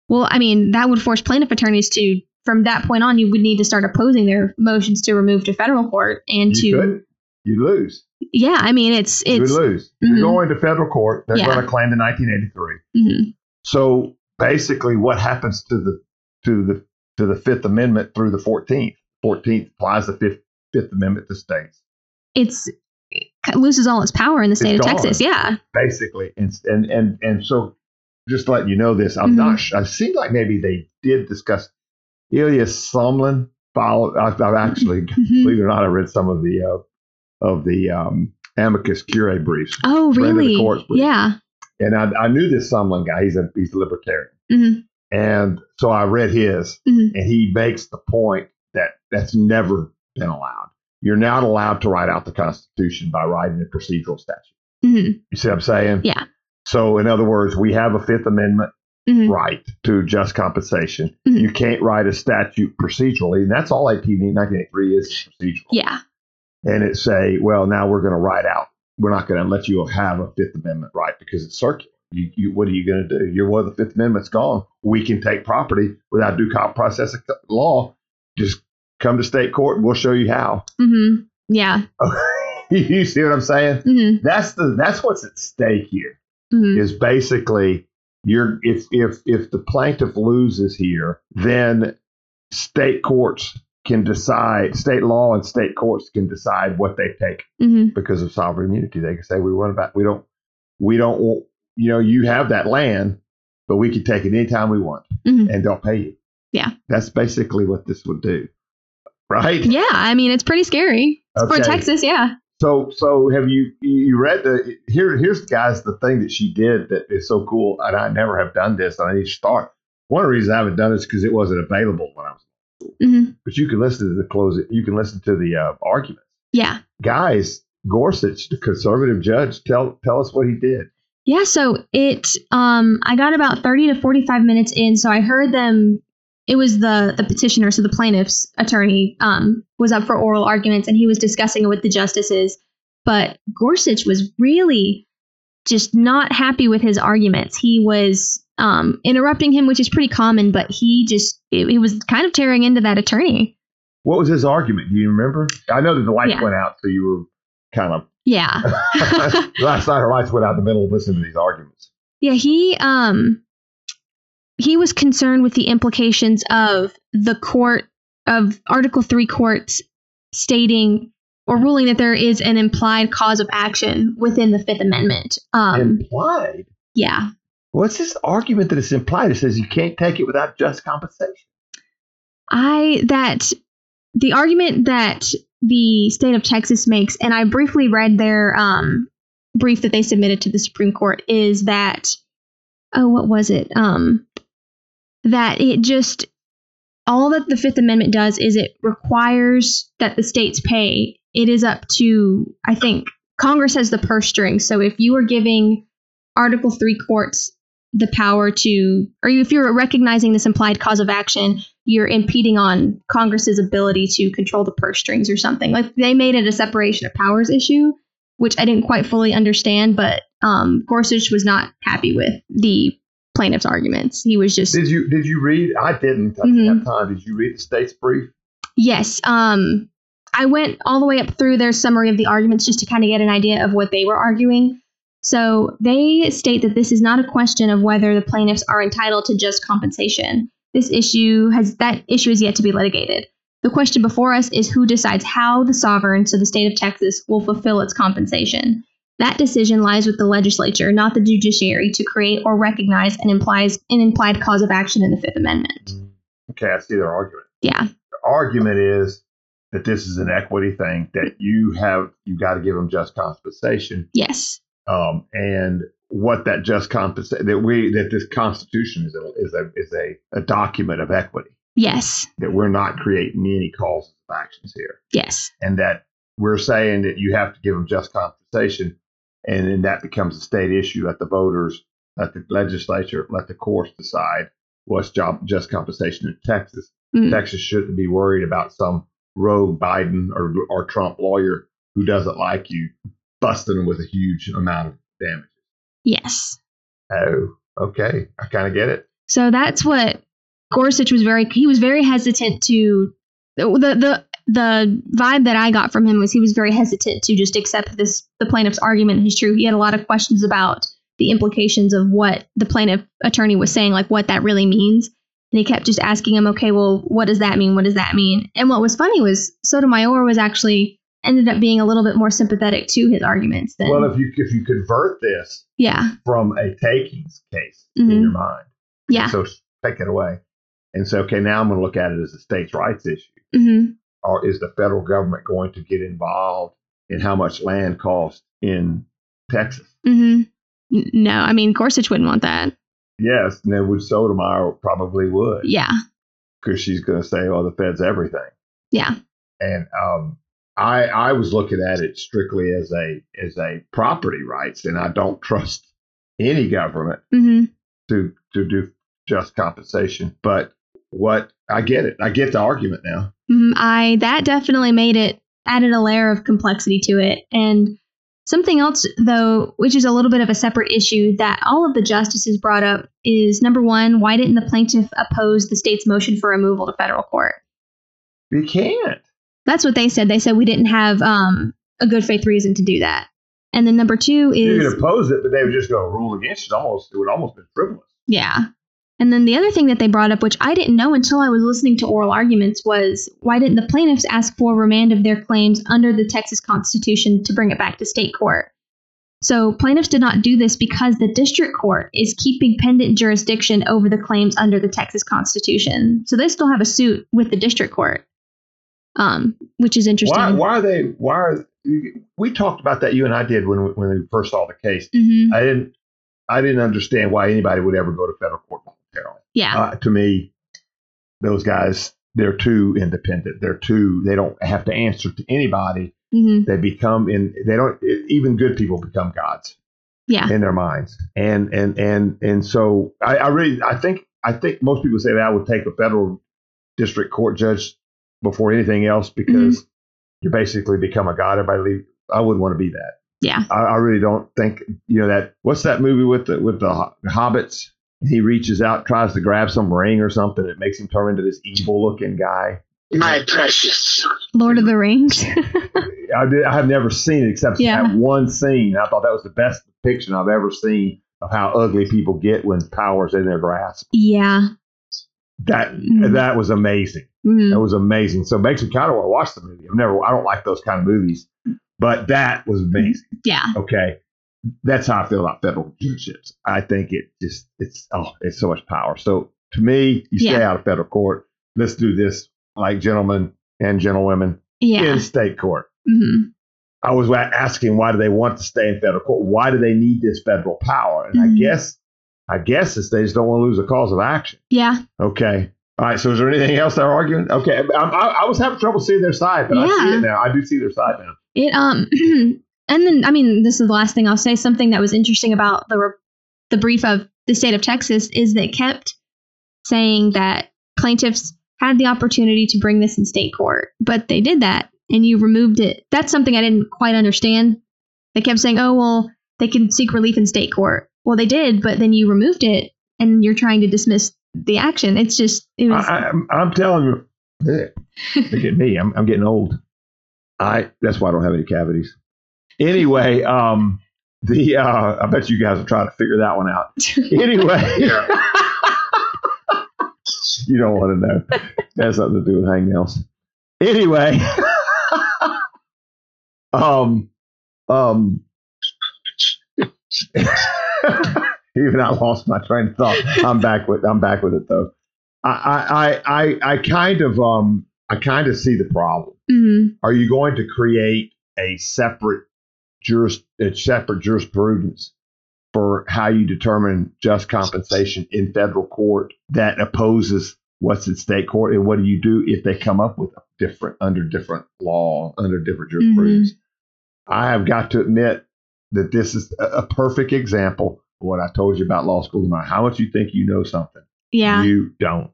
well, I mean, that would force plaintiff attorneys to, from that point on, you would need to start opposing their motions to remove to federal court and you to, couldn't. You lose. yeah, I mean, it's it's. You lose. Mhm. You're going to federal court. They're Yeah. going to claim the 1983. mhm, So basically, what happens to the to the to the Fifth Amendment through the Fourteenth? Fourteenth applies the Fifth Fifth Amendment to states, it's it loses all its power in the state It's of gone. Texas. Yeah, basically, and and and, and so just letting you know this, I'm Mhm. not. Sh- I seem like maybe they did discuss Elias Somin. Followed. I've, I've actually, Mhm. believe it or not, I read some of the uh, of the um, amicus curiae briefs, Oh, Friend of the really? court's brief. Yeah. and I, I knew this Somin guy. He's a he's a libertarian. Mhm. And so I read his, Mhm. and he makes the point that that's never been allowed. You're not allowed to write out the Constitution by writing a procedural statute. Mhm. You see what I'm saying? Yeah. So, in other words, we have a Fifth Amendment Mhm. right to just compensation. Mhm. You can't write a statute procedurally, and that's all 18, 1983 is procedural. Yeah. And it say, well, now we're going to write out. We're not going to let you have a Fifth Amendment right because it's circular. You, you, what are you going to do? You're well, the Fifth Amendment's gone. We can take property without due process of law. Just come to state court and we'll show you how. Mhm. Yeah. you see what I'm saying? Mhm. That's the that's what's at stake here. Mhm. Is basically you're if if if the plaintiff loses here, then state courts can decide, state law and state courts can decide what they take Mhm. because of sovereign immunity. They can say we want about we don't we don't want you know you have that land, but we can take it anytime we want, Mhm. and they'll pay you. Yeah. that's basically what this would do, right? Yeah. I mean, it's pretty scary for Texas. Yeah. So so have you you read the here here's guys the thing that she did that is so cool, and I never have done this, and I need to start. One of the reasons I haven't done it is because it wasn't available when I was, Mhm. but you can listen to the close. You can listen to the uh, argument. Yeah. Guys, Gorsuch, the conservative judge, tell tell us what he did. Yeah, so it um I got about 30 to 45 minutes in, so I heard them it was the the petitioner, so the plaintiff's attorney um was up for oral arguments and he was discussing it with the justices, but Gorsuch was really just not happy with his arguments. He was um interrupting him, which is pretty common, but he just he was kind of tearing into that attorney. What was his argument? Do you remember? I know that the lights Yeah. went out, so you were kind of Yeah. last night. Her lights went out in the middle of listening to these arguments. Yeah, he um he was concerned with the implications of the court of Article 3 courts stating or ruling that there is an implied cause of action within the 5th amendment. Um implied. yeah. What's this argument that it's implied? It says you can't take it without just compensation. I that the argument that the state of Texas makes and I briefly read their um brief that they submitted to the Supreme Court is that oh what was it um that it just all that the Fifth Amendment does is it requires that the states pay. It is up to I think Congress has the purse string. So if you are giving Article Three courts the power to, or if you're recognizing this implied cause of action, you're impeding on Congress's ability to control the purse strings or something. Like they made it a separation of powers issue, which I didn't quite fully understand. But um, Gorsuch was not happy with the plaintiff's arguments. He was just Did you did you read? I didn't. I Mhm. didn't have time. Did you read the state's brief? Yes. Um, I went all the way up through their summary of the arguments just to kind of get an idea of what they were arguing. So they state that this is not a question of whether the plaintiffs are entitled to just compensation. This issue has that issue is yet to be litigated. The question before us is who decides how the sovereign, so the state of Texas, will fulfill its compensation. That decision lies with the legislature, not the judiciary, to create or recognize an implies an implied cause of action in the Fifth Amendment. Okay, I see their argument. Yeah. The argument is that this is an equity thing that you have you got to give them just compensation, Yes. um, and what that just compensation that we that this Constitution is a, is a is a, a document of equity Yes. that we're not creating any causes of actions here. Yes. and that we're saying that you have to give them just compensation. And then that becomes a state issue. Let the voters, let the legislature, let the courts decide what's job, just compensation in Texas. Mm. Texas shouldn't be worried about some rogue Biden or, or Trump lawyer who doesn't like you busting them with a huge amount of damage. Yes. Oh, okay. I kind of get it. So that's what Gorsuch was very he was very hesitant to the the the vibe that I got from him was he was very hesitant to just accept this the plaintiff's argument is true. He had a lot of questions about the implications of what the plaintiff attorney was saying, like what that really means. And he kept just asking him, okay, well, what does that mean? What does that mean? And what was funny was Sotomayor was actually ended up being a little bit more sympathetic to his arguments than Well, if you if you convert this yeah from a takings case Mhm. in your mind, yeah so take it away and say, okay, now I'm going to look at it as a states' rights issue. hmm Or is the federal government going to get involved in how much land costs in Texas? hmm no I mean Gorsuch wouldn't want that Yes, would Sotomayor probably would yeah because she's going to say, "Oh, the Fed's everything." yeah And um, I I was looking at it strictly as a as a property rights, and I don't trust any government hmm to to do just compensation. But what I get it, I get the argument now. Mhm, I that definitely made it added a layer of complexity to it. And something else though, which is a little bit of a separate issue that all of the justices brought up is number one, why didn't the plaintiff oppose the state's motion for removal to federal court? We can't. That's what they said. They said we didn't have um, a good faith reason to do that. And then number two is You can oppose it, but they would just go rule against it. Almost, it would almost be frivolous. Yeah. And then the other thing that they brought up, which I didn't know until I was listening to oral arguments, was why didn't the plaintiffs ask for remand of their claims under the Texas Constitution to bring it back to state court? So plaintiffs did not do this because the district court is keeping pendent jurisdiction over the claims under the Texas Constitution. So they still have a suit with the district court, um, which is interesting. Why? Why are they? Why are we talked about that? You and I did when we, when we first saw the case. hmm I didn't. I didn't understand why anybody would ever go to federal court. Yeah. Uh, to me, those guys they're too independent. They're too. They don't have to answer to anybody. hmm They become in. They don't. Even good people become gods Yeah. in their minds. And and and and so I, I really I think I think most people say that I would take a federal district court judge before anything else because you basically become a god. Everybody leave. I wouldn't want to be that. Yeah. I, I really don't think you know that. What's that movie with the with the hobbits? He reaches out, tries to grab some ring or something. It makes him turn into this evil looking guy. My precious. Lord of the Rings. I, did, I have never seen it except Yeah. that one scene. I thought that was the best depiction I've ever seen of how ugly people get when power's in their grasp. yeah. That Mhm. that was amazing. hmm That was amazing. So it makes me kind of want to watch the movie. I've never. I don't like those kind of movies, but that was amazing. Yeah. Okay, that's how I feel about federal judgeships. I think it just it's oh it's so much power. So to me, you stay Yeah. out of federal court. Let's do this like gentlemen and gentlewomen Yeah. in state court. hmm I was asking why do they want to stay in federal court? Why do they need this federal power? And Mhm. I guess I guess it's they just don't want to lose a cause of action. Yeah. Okay. All right. So is there anything else they're arguing? Okay. I, I, I was having trouble seeing their side, but I see it now. I do see their side now. It um and then I mean this is the last thing I'll say something that was interesting about the the brief of the state of Texas is they kept saying that plaintiffs had the opportunity to bring this in state court, but they did that and you removed it. That's something I didn't quite understand. They kept saying, "Oh, well, they can seek relief in state court." Well, they did, but then you removed it and you're trying to dismiss the action. It's just it was I, I'm, I'm telling you, look at me. I'm, I'm getting old. I that's why I don't have any cavities. Anyway, um, the uh, I bet you guys are trying to figure that one out. Anyway, you don't want to know. That has nothing to do with hangnails. Anyway, um, um, even I lost my train of thought. I'm back with I'm back with it though. I I I I kind of um I kind of see the problem. Mhm. Are you going to create a separate juris a separate jurisprudence for how you determine just compensation in federal court that opposes what's in state court? And what do you do if they come up with a different under different law under different jurisprudence? I have got to admit that this is a, a perfect example of what I told you about law school tonight. How much you think you know something? Yeah. You don't.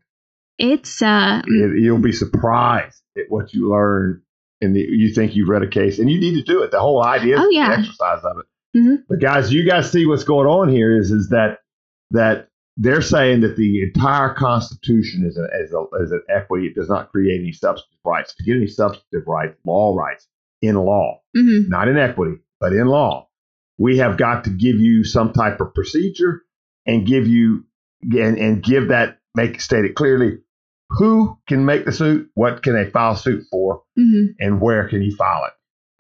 It's uh It, you'll be surprised at what you learn, and the, you think you've read a case, and you need to do it. The whole idea is Oh, the yeah. exercise of it. Mhm. But guys, you guys see what's going on here is is that that they're saying that the entire Constitution is, a, is, a, is an equity. It does not create any substantive rights. To get any substantive rights, law rights in law, mhm. not in equity, but in law, we have got to give you some type of procedure and give you and, and give that make state it clearly who can make the suit, what can they file suit for, Mhm. and where can you file it.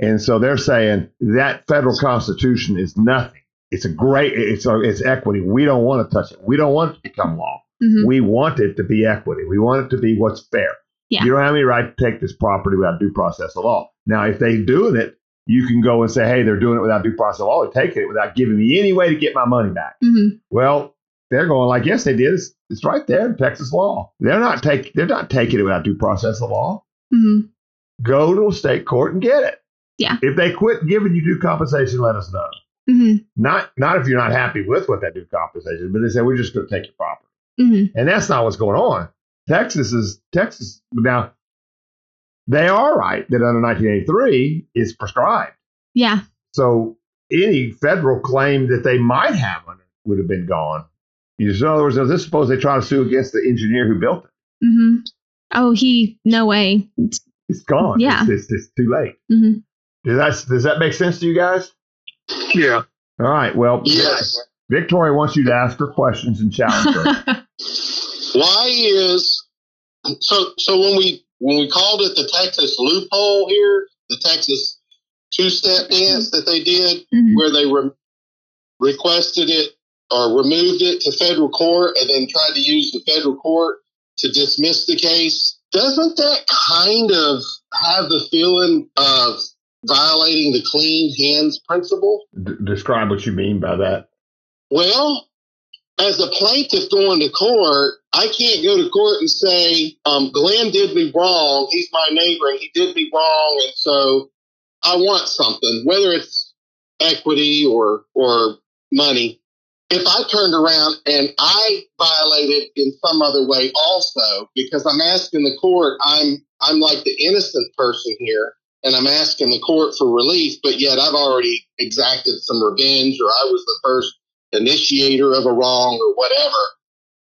And so they're saying that federal constitution is nothing. It's a great, it's a, it's equity. We don't want to touch it. We don't want it to become law. Mhm. We want it to be equity. We want it to be what's fair. Yeah. You don't have any right to take this property without due process of law. Now, if they're doing it, you can go and say, hey, they're doing it without due process of law. They're taking it without giving me any way to get my money back. Mhm. Well, they're going like, yes, they did. It's, it's right there in Texas law. They're not taking they're not taking it without due process of law. Mhm. Go to a state court and get it. Yeah. If they quit giving you due compensation, let us know. Mhm. Not not if you're not happy with what that due compensation, but they say we're just going to take your property, Mhm. and that's not what's going on. Texas is Texas now. They are right that under 1983 is prescribed. Yeah. So any federal claim that they might have it would have been gone. You just, in other words, let's suppose they try to sue against the engineer who built it. Mm-hmm. Oh, he no way. It's gone. Yeah. It's, it's, it's too late. Mhm. Does that, does that make sense to you guys? Yeah. All right. Well, Yes. Victoria wants you to ask her questions and challenge her. Why is so? So when we when we called it the Texas loophole here, the Texas two step dance that they did, Mhm. where they re- requested it or removed it to federal court and then tried to use the federal court to dismiss the case. Doesn't that kind of have the feeling of violating the clean hands principle? D- describe what you mean by that. Well, as a plaintiff going to court, I can't go to court and say, um, Glenn did me wrong. He's my neighbor and he did me wrong. And so I want something, whether it's equity or, or money. If I turned around and I violated in some other way also, because I'm asking the court, I'm, I'm like the innocent person here and I'm asking the court for relief, but yet I've already exacted some revenge or I was the first initiator of a wrong or whatever.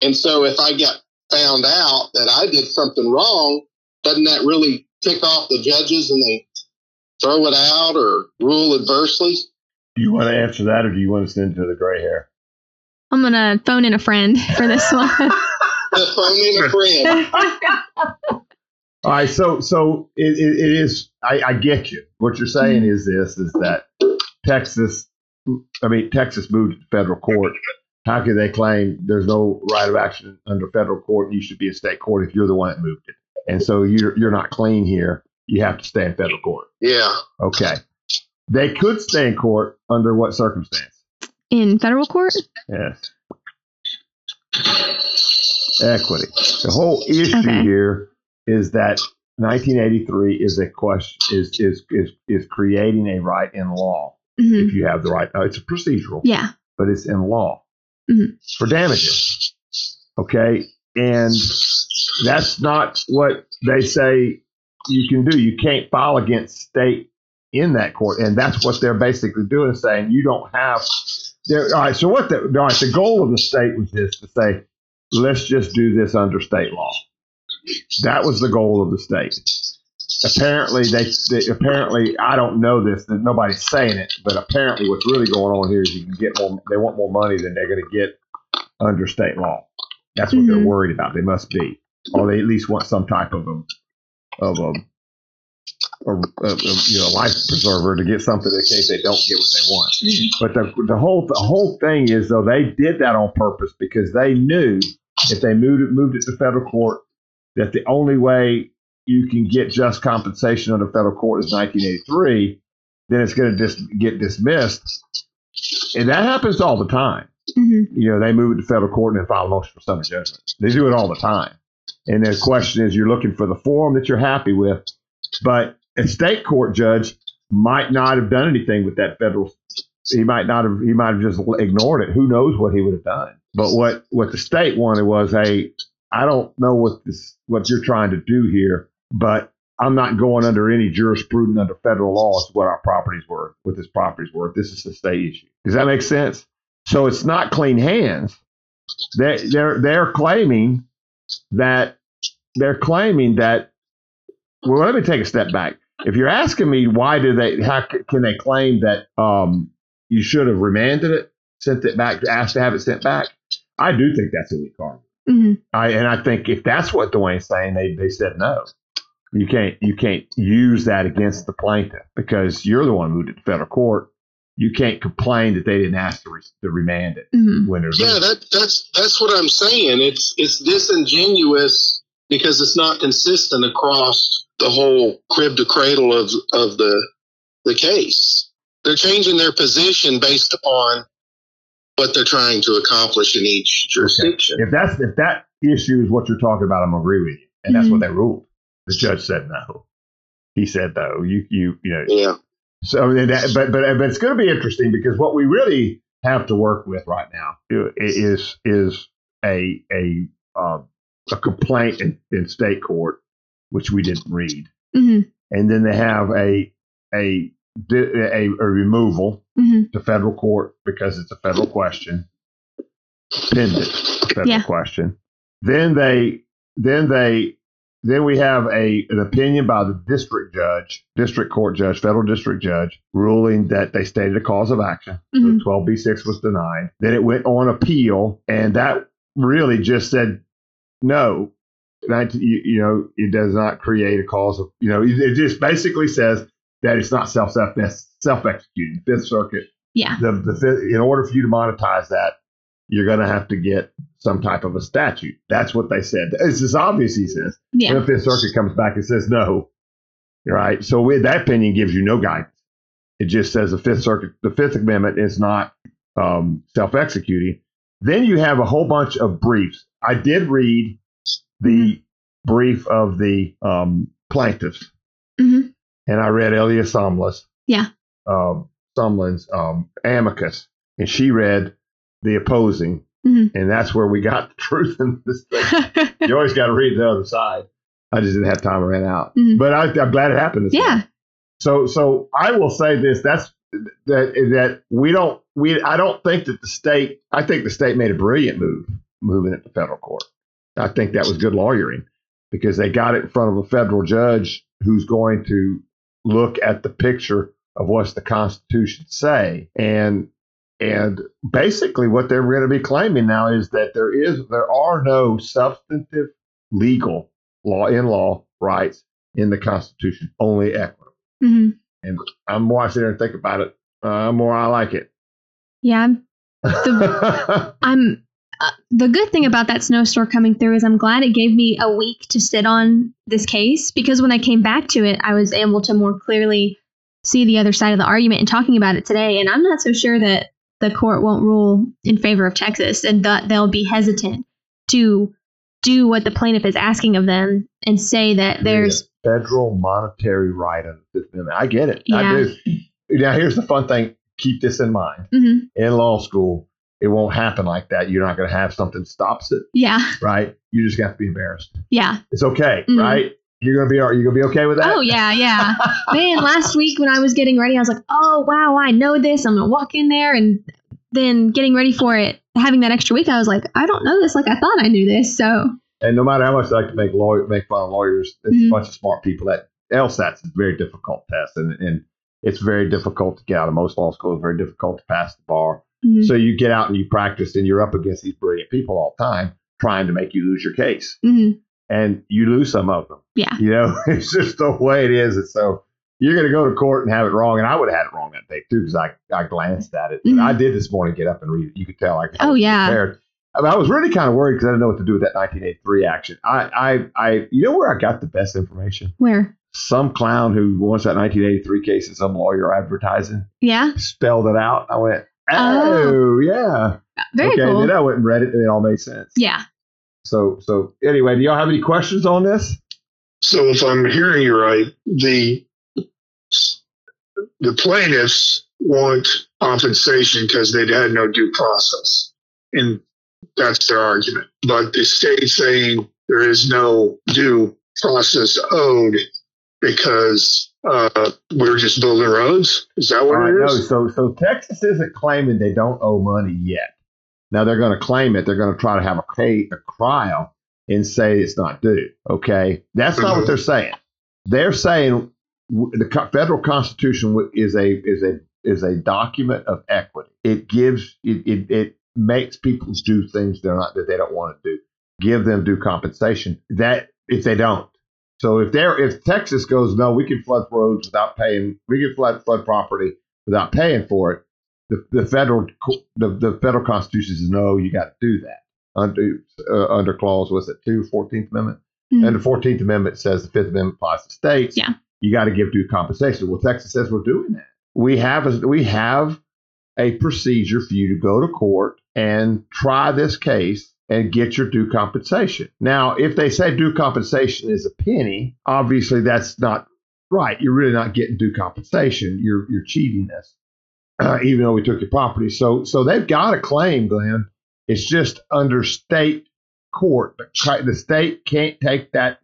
And so if I get found out that I did something wrong, doesn't that really tick off the judges and they throw it out or rule adversely? Do you want to answer that, or do you want to send to the gray hair? I'm gonna phone in a friend for this one. The phone in a friend. All right, so so it, it, it is. I, I get you. What you're saying is this: is that Texas, I mean Texas moved to federal court. How can they claim there's no right of action under federal court? You should be in state court if you're the one that moved it. And so you're you're not clean here. You have to stay in federal court. Yeah. Okay. They could stay in court under what circumstance? In federal court. Yes. Equity. The whole issue Okay. here is that 1983 is a question is is is is creating a right in law. Mhm. If you have the right, uh, it's a procedural, Yeah. but it's in law Mhm. for damages. Okay, and that's not what they say you can do. You can't file against state in that court, and that's what they're basically doing, is saying you don't have. They're- All right, so what the all right, the goal of the state was this to say, let's just do this under state law. That was the goal of the state. Apparently, they, they apparently I don't know this. Nobody's saying it, but apparently, what's really going on here is you can get more. They want more money than they're going to get under state law. That's what they're Mhm. worried about. They must be, or they at least want some type of a, of a, a, a, a you know life preserver to get something in case they don't get what they want. Mm-hmm. But the the whole the whole thing is though they did that on purpose because they knew if they moved it moved it to federal court that the only way you can get just compensation under federal court is 1983, then it's going to just get dismissed, and that happens all the time Mhm. you know, they move it to federal court and then file a motion for summary judgment. They do it all the time. And the question is, you're looking for the form that you're happy with, but a state court judge might not have done anything with that federal he might not have he might have just ignored it. Who knows what he would have done? But what what the state wanted was a I don't know what this what you're trying to do here, but I'm not going under any jurisprudence under federal law as what our property's worth, what this property's worth. This is a state issue. Does that make sense? So it's not clean hands. They, they're they're claiming that they're claiming that. Well, let me take a step back. If you're asking me why do they how can they claim that um, you should have remanded it, sent it back, asked to have it sent back, I do think that's a weak argument. hmm I and I think if that's what Dwayne's saying, they they said no. You can't you can't use that against the plaintiff because you're the one who moved it to federal court. You can't complain that they didn't ask to, re, to remand it hmm when there's Yeah, that that's that's what I'm saying. It's it's disingenuous because it's not consistent across the whole crib to cradle of of the the case. They're changing their position based upon what they're trying to accomplish in each jurisdiction. if that's if that issue is what you're talking about, I'm agree with you, and that's what they ruled. The judge said no. He said though, you you you know Yeah. So, that, but but but it's going to be interesting because what we really have to work with right now is is a a um, a complaint in, in state court, which we didn't read, hmm and then they have a a a, a removal hmm to federal court because it's a federal question, pending federal Yeah. question. Then they then they then we have a an opinion by the district judge, district court judge, federal district judge, ruling that they stated a cause of action. hmm So 12b6 was denied. Then it went on appeal, and that really just said no. 19, you, you know, it does not create a cause of, you know, it, just basically says that it's not self self self executing. Fifth Circuit Yeah. the, the in order for you to monetize that, you're going to have to get some type of a statute. That's what they said. It's just obvious, he says. Yeah. The Fifth Circuit comes back and says no. Right. So with that opinion gives you no guidance. It just says the Fifth Circuit, the Fifth Amendment is not um, self-executing. Then you have a whole bunch of briefs. I did read the brief of the um, plaintiffs, hmm and I read Elia Somlas. Yeah. Um, Somin's um, amicus, and she read the opposing, Mhm. and that's where we got the truth in this thing. you always got to read the other side. I just didn't have time. I ran out, Mhm. but I, I'm glad it happened. This yeah. way. So, so I will say this: that's that that we don't we I don't think that the state. I think the state made a brilliant move moving it to federal court. I think that was good lawyering because they got it in front of a federal judge who's going to look at the picture of what's the Constitution say and and basically what they're going to be claiming now is that there is there are no substantive legal law in law rights in the Constitution, only equitable. hmm And I'm more I sit there and think about it, uh, more I like it. Yeah. I'm, I'm uh, the good thing about that snowstorm coming through is I'm glad it gave me a week to sit on this case because when I came back to it, I was able to more clearly see the other side of the argument and talking about it today. And I'm not so sure that the court won't rule in favor of Texas and that they'll be hesitant to do what the plaintiff is asking of them and say that there's federal monetary right under the Fifth Amendment. I get it. I Yeah. do. Now here's the fun thing. Keep this in mind. Mhm. In law school, it won't happen like that. You're not going to have something stops it, yeah, right? You just have to be embarrassed. yeah. It's okay, Mhm. right? You're gonna be you're gonna be okay with that. Oh yeah, yeah. Man, last week when I was getting ready, I was like, "Oh wow, I know this. I'm gonna walk in there." And then getting ready for it, having that extra week, I was like, "I don't know this like I thought I knew this." So And no matter how much I like to make lawyer make fun of lawyers, it's Mhm. a bunch of smart people. That LSAT's a very difficult test, and and it's very difficult to get out of most law schools. Very difficult to pass the bar. Mhm. So you get out and you practice, and you're up against these brilliant people all the time, trying to make you lose your case, Mhm. and you lose some of them. yeah, You know, it's just the way it is. And so you're going to go to court and have it wrong. And I would have had it wrong that day too because I, I glanced at it. Mhm. I did this morning get up and read it. You could tell I, I Oh, yeah. prepared. I, mean, I was really kind of worried because I didn't know what to do with that 1983 action. I, I, I, you know where I got the best information? where? Some clown who wants that 1983 case and some lawyer advertising Yeah, spelled it out. I went, Oh. oh, yeah. very okay. cool. Then I went and read it and it all made sense. Yeah, So, so anyway, do y'all have any questions on this? So if I'm hearing you right, the the plaintiffs want compensation because they'd had no due process. And that's their argument. But the state saying there is no due process owed because uh, we're just building roads. Is that what it no, is? so so Texas isn't claiming they don't owe money yet. Now they're going to claim it. They're going to try to have a, ca- a trial and say it's not due. Okay, that's not what Mhm. they're saying. They're saying the federal constitution is a is a is a document of equity. It gives it it, it makes people do things they're not that they don't want to do. Give them due compensation. That if they don't. So if they're if Texas goes no, we can flood roads without paying. We can flood flood property without paying for it. The, the federal the, the federal constitution says no, you got to do that under uh, under clause was it two Fourteenth 14th Amendment Mhm. and the 14th Amendment says the Fifth Amendment applies to states. Yeah. you got to give due compensation. Well, Texas says we're doing that. We have a, we have a procedure for you to go to court and try this case and get your due compensation. Now, if they say due compensation is a penny, obviously that's not right. You're really not getting due compensation. You're you're cheating us, uh, even though we took your property. So so they've got a claim, Glenn. It's just under state court. The the state can't take that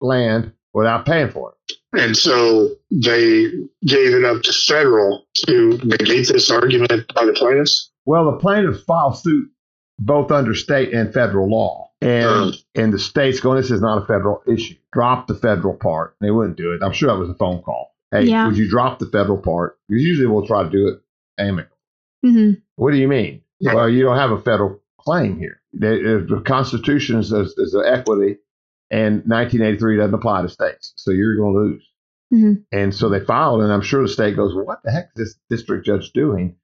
land without paying for it. And so they gave it up to federal to negate this argument by the plaintiffs. Well, the plaintiffs filed suit both under state and federal law. And and the state's going, this is not a federal issue. Drop the federal part. They wouldn't do it. I'm sure that was a phone call. Hey, Yeah. would you drop the federal part? Because usually we'll try to do it amicably. Mhm. What do you mean? Yeah. Well, you don't have a federal claim here. The, the Constitution is, is, is an equity, and 1983 doesn't apply to states. So you're going to lose. Mhm. And so they filed, and I'm sure the state goes, well, what the heck is this district judge doing?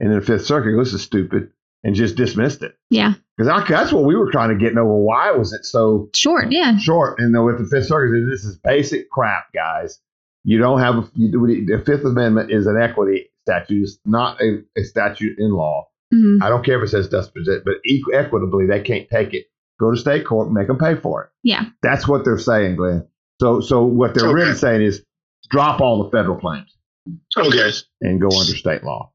And then the Fifth Circuit goes, this is stupid, and just dismissed it. Yeah. Because that's what we were trying to get over. Why was it so Short. Yeah. short? And then with the Fifth Circuit, this is basic crap, guys. You don't have a, you, the Fifth Amendment is an equity statute. It's not a, a statute in law. Mhm. I don't care if it says despotism, but equ- equitably, they can't take it. Go to state court and make them pay for it. Yeah. That's what they're saying, Glenn. So, so what they're really saying is drop all the federal claims Okay. and go under state law.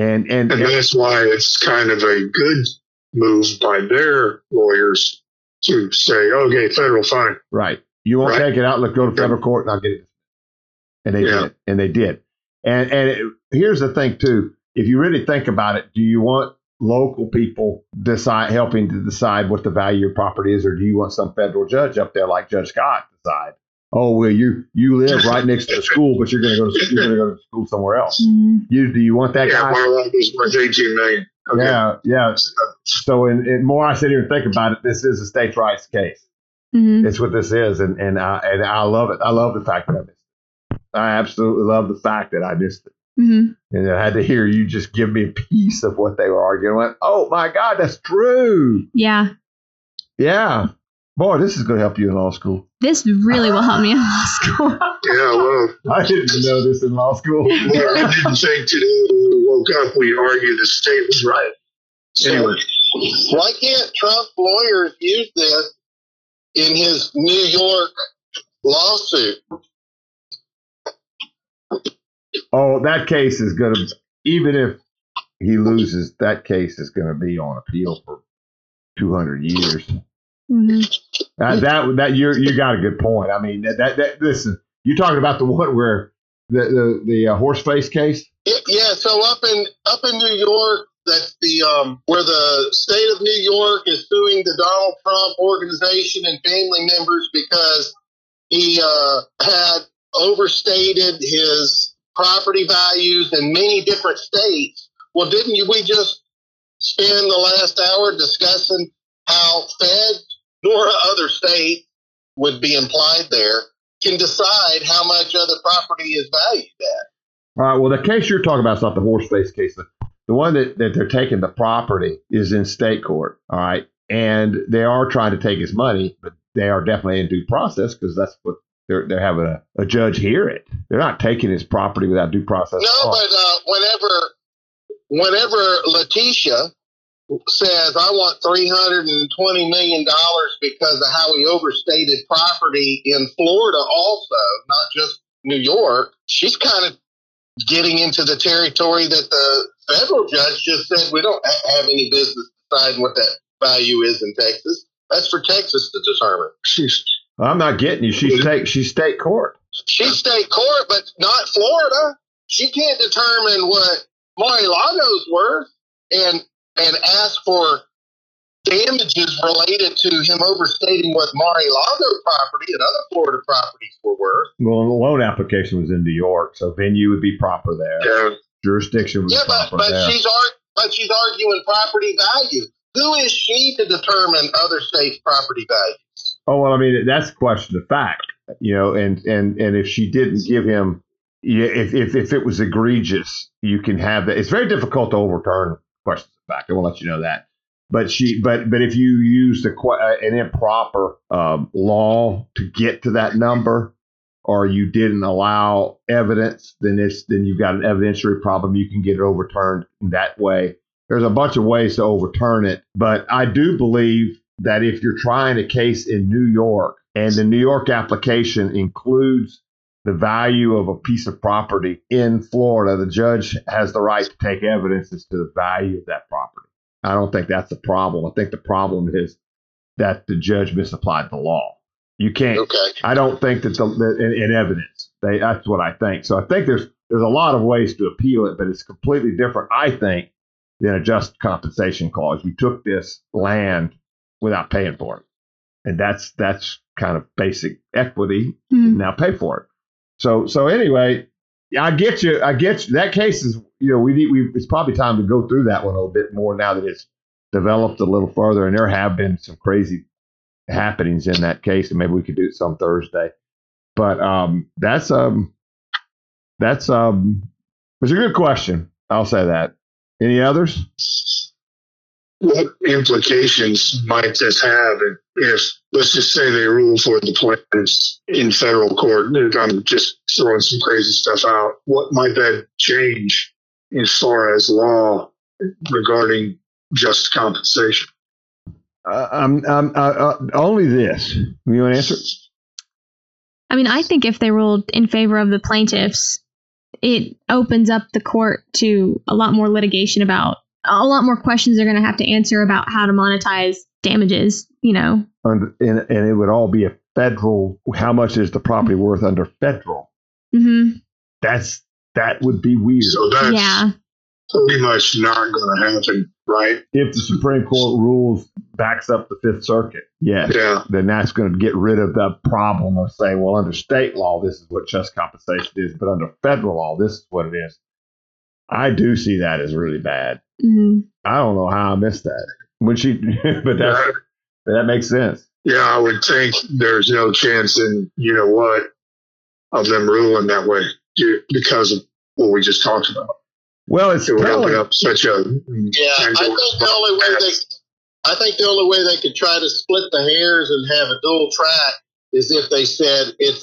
And and, And that's why it's kind of a good move by their lawyers to say, okay, federal fine. right, you won't Right. take it out. Look, go to federal court and I'll get it. And they Yeah. did, and they did. And and it, here's the thing too. If you really think about it, do you want local people decide helping to decide what the value of your property is, or do you want some federal judge up there like Judge Scott decide? Oh well, you you live right next to the school, but you're going to go to you're going to go to school somewhere else. Mhm. You do you want that yeah, guy? my lot is worth 18 million. Okay. Yeah, yeah. So, in, in more I sit here and think about it, this is a states' rights case. Mhm. It's what this is, and and I and I love it. I love the fact that I missed it. I absolutely love the fact that I missed it, Mhm. and I had to hear you just give me a piece of what they were arguing. I went, oh my God, that's true. Yeah. Yeah, boy, this is going to help you in law school. This really will help me in law school. Yeah, well, I didn't know this in law school. well, I didn't think today when we woke up we argued the state was right. Anyway, Why can't Trump lawyers use this in his New York lawsuit? Oh, that case is going to, even if he loses, that case is going to be on appeal for 200 years. Mhm. That that that you you got a good point. I mean that that, that listen, you're talking about the one where the the, the uh, horse face case. It- yeah, so up in up in New York, that's the um, where the state of New York is suing the Donald Trump organization and family members because he uh, had overstated his property values in many different states. Well, didn't you, we just spend the last hour discussing how feds nor other state would be implied there can decide how much other property is valued at? All right. Well, the case you're talking about is not the horse face case. The, the one that, that they're taking the property is in state court. All right, and they are trying to take his money, but they are definitely in due process because that's what they're they're having a, a judge hear it. They're not taking his property without due process. No, but uh, whenever whenever Letitia says I want three hundred and twenty million dollars because of how he overstated property in Florida, also not just New York, she's kind of getting into the territory that the federal judge just said we don't have any business deciding what that value is in Texas. That's for Texas to determine. She's I'm not getting you. She's state. She's state court. She's state court, but not Florida. She can't determine what Mar-a-Lago's worth and and ask for damages related to him overstating what Mar-a-Lago property and other Florida properties were worth. Well, the loan application was in New York, so venue would be proper there. yeah. Jurisdiction would Yeah, be but proper but there. she's but she's arguing property value. Who is she to determine other states' property values? Oh well, I mean that's a question of fact, you know, and and and if she didn't give him, yeah, if if if it was egregious, you can have that. It's very difficult to overturn questions fact. I will let you know that. But she, but but if you use the uh, an improper um, law to get to that number, or you didn't allow evidence, then it's then you've got an evidentiary problem. You can get it overturned that way. There's a bunch of ways to overturn it, but I do believe that if you're trying a case in New York and the New York application includes the value of a piece of property in Florida, the judge has the right to take evidence as to the value of that property. I don't think that's a problem. I think the problem is that the judge misapplied the law. You can't. Okay. I don't think that the, the in, in evidence. They, that's what I think. So I think there's there's a lot of ways to appeal it, but it's completely different. I think than a just compensation clause. You took this land without paying for it, and that's that's kind of basic equity. Hmm. Now pay for it. So so anyway, I get you. I get you. That case is you know we need we it's probably time to go through that one a little bit more now that it's developed a little further, and there have been some crazy happenings in that case, and maybe we could do it some Thursday. But um, that's um, that's um, it's a good question. I'll say that. Any others? What implications might this have if, let's just say they rule for the plaintiffs in federal court? I'm just throwing some crazy stuff out. What might that change as far as law regarding just compensation? Uh, I'm, I'm uh, uh, only this. You want to answer? I mean, I think if they ruled in favor of the plaintiffs, it opens up the court to a lot more litigation about a lot more questions they're going to have to answer about how to monetize damages. You know, Under, and, and it would all be a federal. How much is the property worth under federal? hmm That's that would be weird. So that's yeah, pretty much not going to happen, right? if the Supreme Court rules backs up the Fifth Circuit, yes, Yeah. then that's going to get rid of the problem of saying, well, under state law, this is what just compensation is, but under federal law, this is what it is. I do see that as really bad. hmm I don't know how I missed that when she, but that Yeah. but that makes sense. Yeah, I would think there's no chance in, you know what, of them ruling that way because of what we just talked about. Well, it's It would open telling. up such a. Yeah, I think the only way they, I think the only way they could try to split the hairs and have a dual track is if they said it's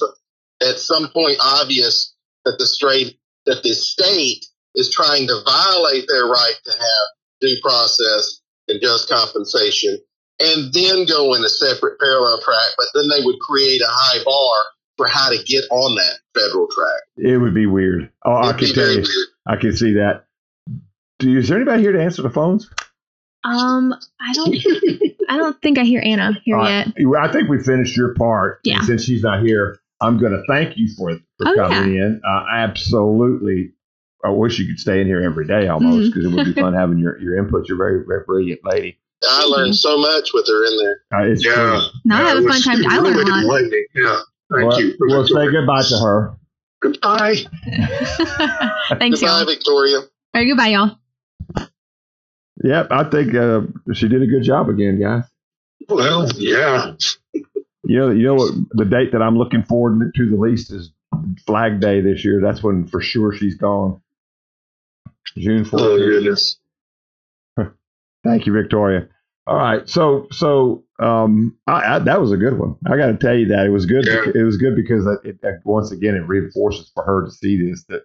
at some point obvious that the straight that the state is trying to violate their right to have due process and just compensation, and then go in a separate parallel track. But then they would create a high bar for how to get on that federal track. It would be weird. Oh, I It'd be can tell you, weird. I can see that. Do you, is there anybody here to answer the phones? um, I don't, I don't think I hear Anna here All right. yet. I think we finished your part. Yeah. And since she's not here, I'm going to thank you for, for Oh, coming in. Uh, absolutely. I wish you could stay in here every day almost Mm-hmm. because it would be fun having your, your input. You're a very, very brilliant lady. I learned so much with her in there. Uh, it's Yeah. true. No, I Yeah, have it a fun time. I learned a lot. enlightening. Yeah. Thank well, you. We'll say goodbye to her. Goodbye. Thanks, Goodbye, y'all. Victoria. All right, goodbye, y'all. Yep. I think uh, she did a good job again, guys. Well, yeah. You know, you know what? The date that I'm looking forward to the least is Flag Day this year. That's when for sure she's gone. June 14th. Oh, goodness. Thank you, Victoria. All right, so so um, I, I, that was a good one. I got to tell you that it was good. Yeah. It was good because it, it, once again it reinforces for her to see this that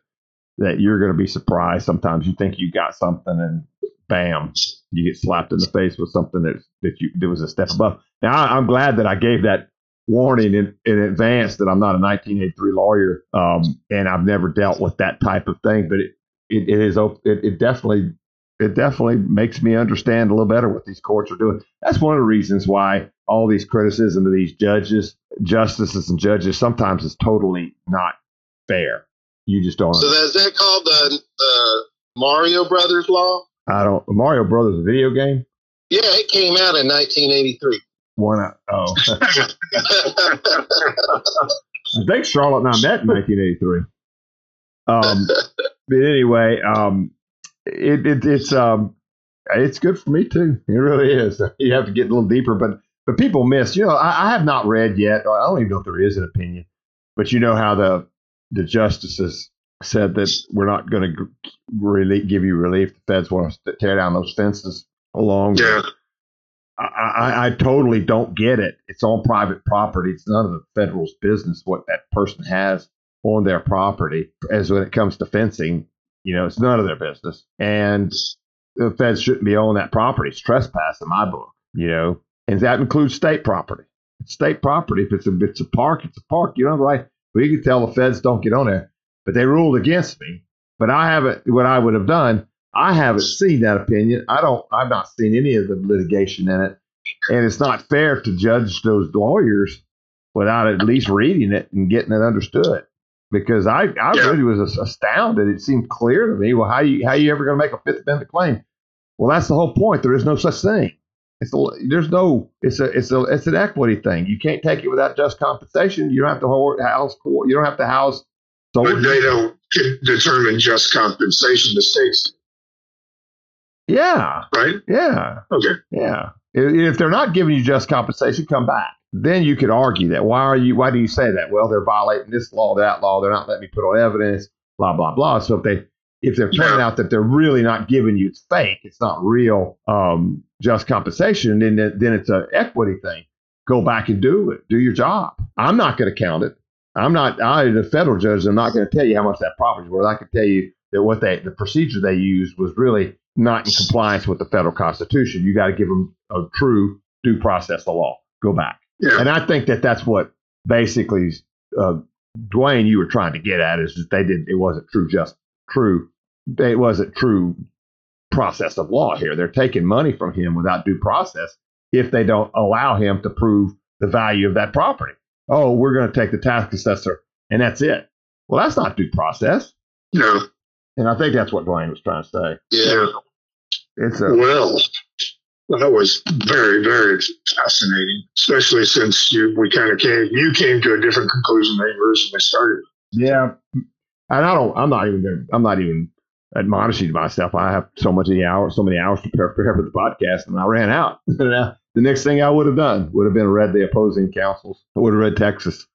that you're going to be surprised. Sometimes you think you got something and bam, you get slapped in the face with something that that you that was a step above. Now I, I'm glad that I gave that warning in, in advance that I'm not a 1983 lawyer, um, and I've never dealt with that type of thing. But it it, it is it, it definitely it definitely makes me understand a little better what these courts are doing. That's one of the reasons why all these criticism of these judges, justices, and judges sometimes is totally not fair. You just don't. So is that called the uh, Mario Brothers law? I don't. Mario Brothers a video game? Yeah, it came out in 1983. One. Oh. I think Charlotte and I met in 1983. Um, but anyway, um, it, it, it's um, it's good for me too. It really is. You have to get a little deeper, but but people miss. You know, I, I have not read yet. I don't even know if there is an opinion, but you know how the the justices said that we're not going to really give you relief. The feds want to tear down those fences along. Yeah. I, I, I, totally don't get it. It's on private property. It's none of the federal's business what that person has on their property. As when it comes to fencing, you know, it's none of their business. And the feds shouldn't be on that property. It's trespass in my book, you know, and that includes state property. State property. If it's a, it's a park, it's a park. You know, right? You can tell the feds don't get on there, but they ruled against me. But I haven't. What I would have done, I haven't seen that opinion. I don't. I've not seen any of the litigation in it, and it's not fair to judge those lawyers without at least reading it and getting it understood. Because I, I Yeah. really was astounded. It seemed clear to me. Well, how you how you ever going to make a Fifth Amendment claim? Well, that's the whole point. There is no such thing. It's a, there's no it's a it's a it's an equity thing. You can't take it without just compensation. You don't have to hold, house court. You don't have to house. But they don't determine just compensation. The states, Yeah, right? yeah, Okay. yeah. If they're not giving you just compensation, come back. Then you could argue that. Why are you? Why do you say that? Well, they're violating this law, that law. They're not letting me put on evidence. Blah blah blah. So if they if they're turning Yeah. out that they're really not giving you it's fake, it's not real um, just compensation, then then it's an equity thing. Go back and do it. Do your job. I'm not going to count it. I'm not. I, the federal judge, I'm not going to tell you how much that property's worth. I can tell you that what they, the procedure they used was really not in compliance with the federal constitution. You got to give them a true due process of law. Go back. Yeah. And I think that that's what basically, uh, Dwayne, you were trying to get at is that they didn't. It wasn't true, just true. It wasn't true process of law here. They're taking money from him without due process if they don't allow him to prove the value of that property. Oh, we're going to take the tax assessor and that's it. Well, that's not due process. No. And I think that's what Dwayne was trying to say. Yeah. It's a Well, that was very, very fascinating, especially since you we kind of came you came to a different conclusion than you originally started. yeah. And I don't. I'm not even. gonna- I'm not even admonishing myself. I have so much hours, so many hours to prepare, for the podcast, and I ran out. the next thing I would have done would have been read the opposing counsels. I would have read Texas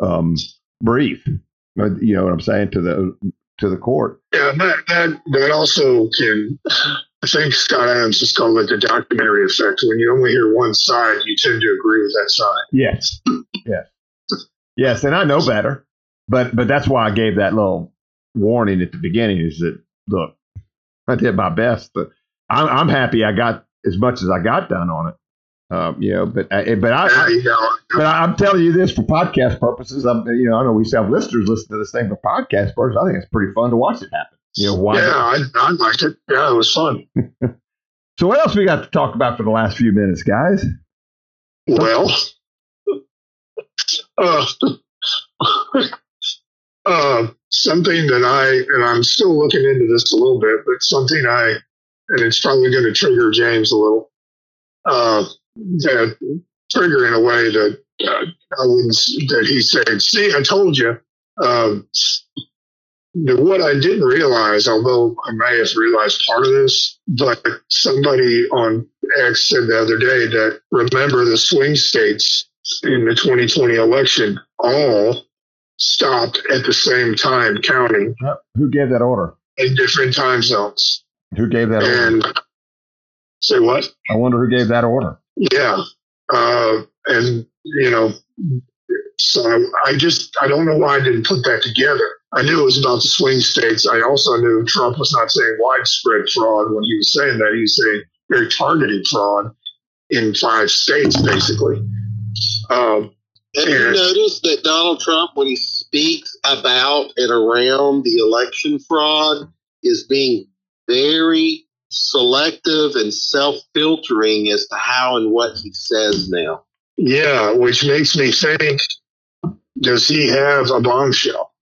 um, brief. You know what I'm saying to the to the court. Yeah, that that that also can. I think Scott Adams has called it the documentary effect. When you only hear one side, you tend to agree with that side. Yes. yes. Yes, and I know better. But but that's why I gave that little warning at the beginning is that look, I did my best, but I'm I'm happy I got as much as I got done on it. Um, you know, but I, but I, I but I, I'm telling you this for podcast purposes. I'm you know I know we have listeners listen to this thing for podcast purposes. I think it's pretty fun to watch it happen. You know why? yeah, I, I liked it. Yeah, it was fun. So what else we got to talk about for the last few minutes, guys? Well, uh, uh, something that I, and I'm still looking into this a little bit, but something I, and it's probably going to trigger James a little, uh, that trigger in a way that uh, I wouldn't, that he said, see, I told you. Um, what I didn't realize, although I may have realized part of this, but somebody on X said the other day that remember the swing states in the 2020 election all stopped at the same time counting Who gave that order? in different time zones. Who gave that order? And say what? I wonder who gave that order. Yeah. Uh, and, you know, so I, I just, I don't know why I didn't put that together. I knew it was about the swing states. I also knew Trump was not saying widespread fraud when he was saying that. He was saying very targeted fraud in five states, basically. Um, Have you noticed that Donald Trump, when he speaks about and around the election fraud, is being very selective and self filtering as to how and what he says now? Yeah, which makes me think does he have a bombshell?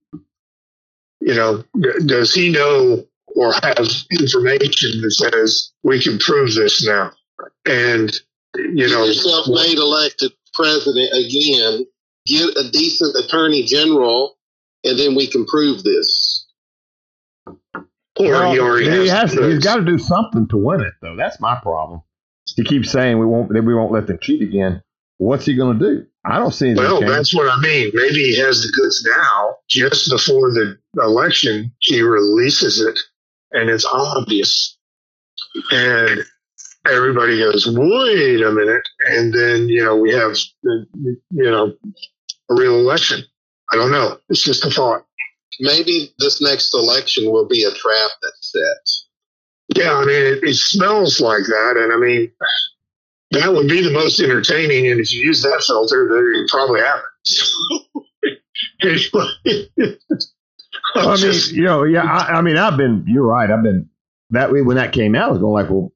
You know, d- does he know or have information that says we can prove this now? And, you know, self made elected president again, get a decent attorney general, and then we can prove this. Or he already he has. has, he's got to do something to win it, though. That's my problem. He keeps saying we won't we won't let them cheat again. What's he going to do? I don't see anything. Well, change. that's what I mean. Maybe he has the goods now. Just before the election, he releases it, and it's obvious. And everybody goes, "Wait a minute!" And then you know we have you know a real election. I don't know. It's just a thought. Maybe this next election will be a trap that's set. Yeah, I mean, it, it smells like that, and I mean, that would be the most entertaining. And if you use that filter, then it probably happens. anyway, I mean, you know, yeah. I, I mean, I've been. You're right. I've been that way when that came out. I was going like, well,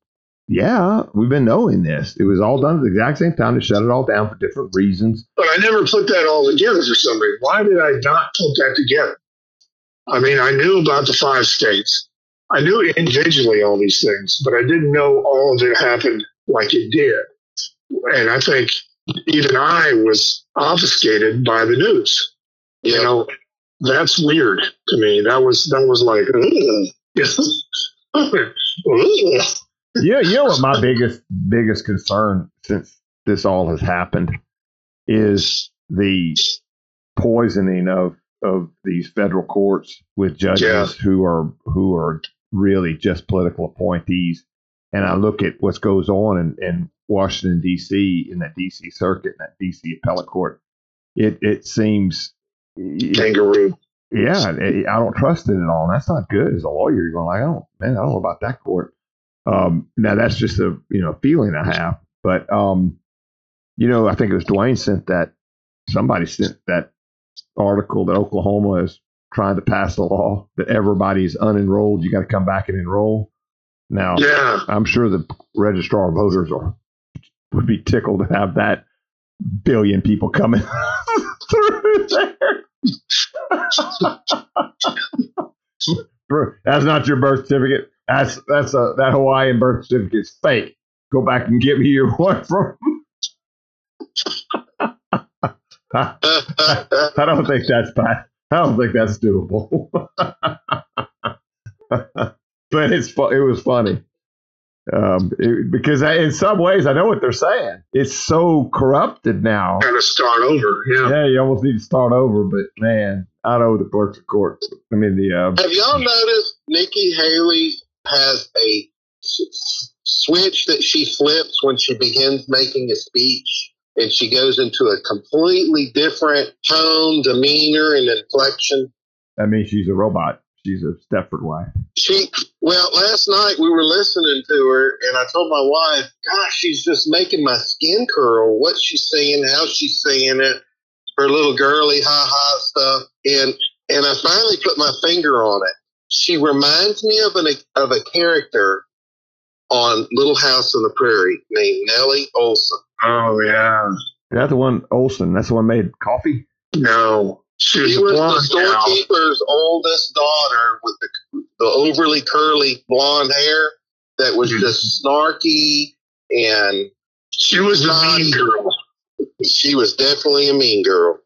yeah, we've been knowing this. It was all done at the exact same time to shut it all down for different reasons. but I never put that all together for some reason. Why did I not put that together? I mean, I knew about the five states. I knew individually all these things, but I didn't know all of it happened like it did. And I think even I was obfuscated by the news. You know, that's weird to me. That was that was like. Yeah, you know what my biggest biggest concern since this all has happened is the poisoning of of these federal courts with judges Yeah. who are who are really just political appointees. And I look at what goes on in, in Washington D.C. in that D.C. circuit, and that D.C. appellate court. It it seems, kangaroo. yeah, I I don't trust it at all. And that's not good as a lawyer. You're going like, I don't, man, I don't know about that court. Um, now that's just a you know feeling I have, but um, you know, I think it was Dwayne sent that somebody sent that article that Oklahoma is trying to pass a law that everybody's unenrolled. You got to come back and enroll. Now, Yeah. I'm sure the registrar of voters are would be tickled to have that billion people coming through there. That's not your birth certificate. That's that's a that Hawaiian birth certificate's fake. Go back and get me your one from. I, I don't think that's bad. I don't think that's doable. but it's it was funny um, it- because I, in some ways I know what they're saying. It's so corrupted now. Got to start over. Yeah. Yeah, you almost need to start over. But man, I know the clerks of court. I mean the uh, Have y'all noticed Nikki Haley has a s- switch that she flips when she begins making a speech? And she goes into a completely different tone, demeanor, and inflection. I mean she's a robot. She's a Stepford wife. She, well, last night we were listening to her, and I told my wife, "Gosh, she's just making my skin curl. What she's saying? How she's saying it? Her little girly ha ha stuff." And and I finally put my finger on it. She reminds me of an of a character on Little House on the Prairie named Nellie Oleson. Oh yeah. Is that the one Oleson? That's the one made coffee. No. She was She a was the gal. storekeeper's oldest daughter with the, the overly curly blonde hair that was Mhm. just snarky and She was the mean girl. she was definitely a mean girl.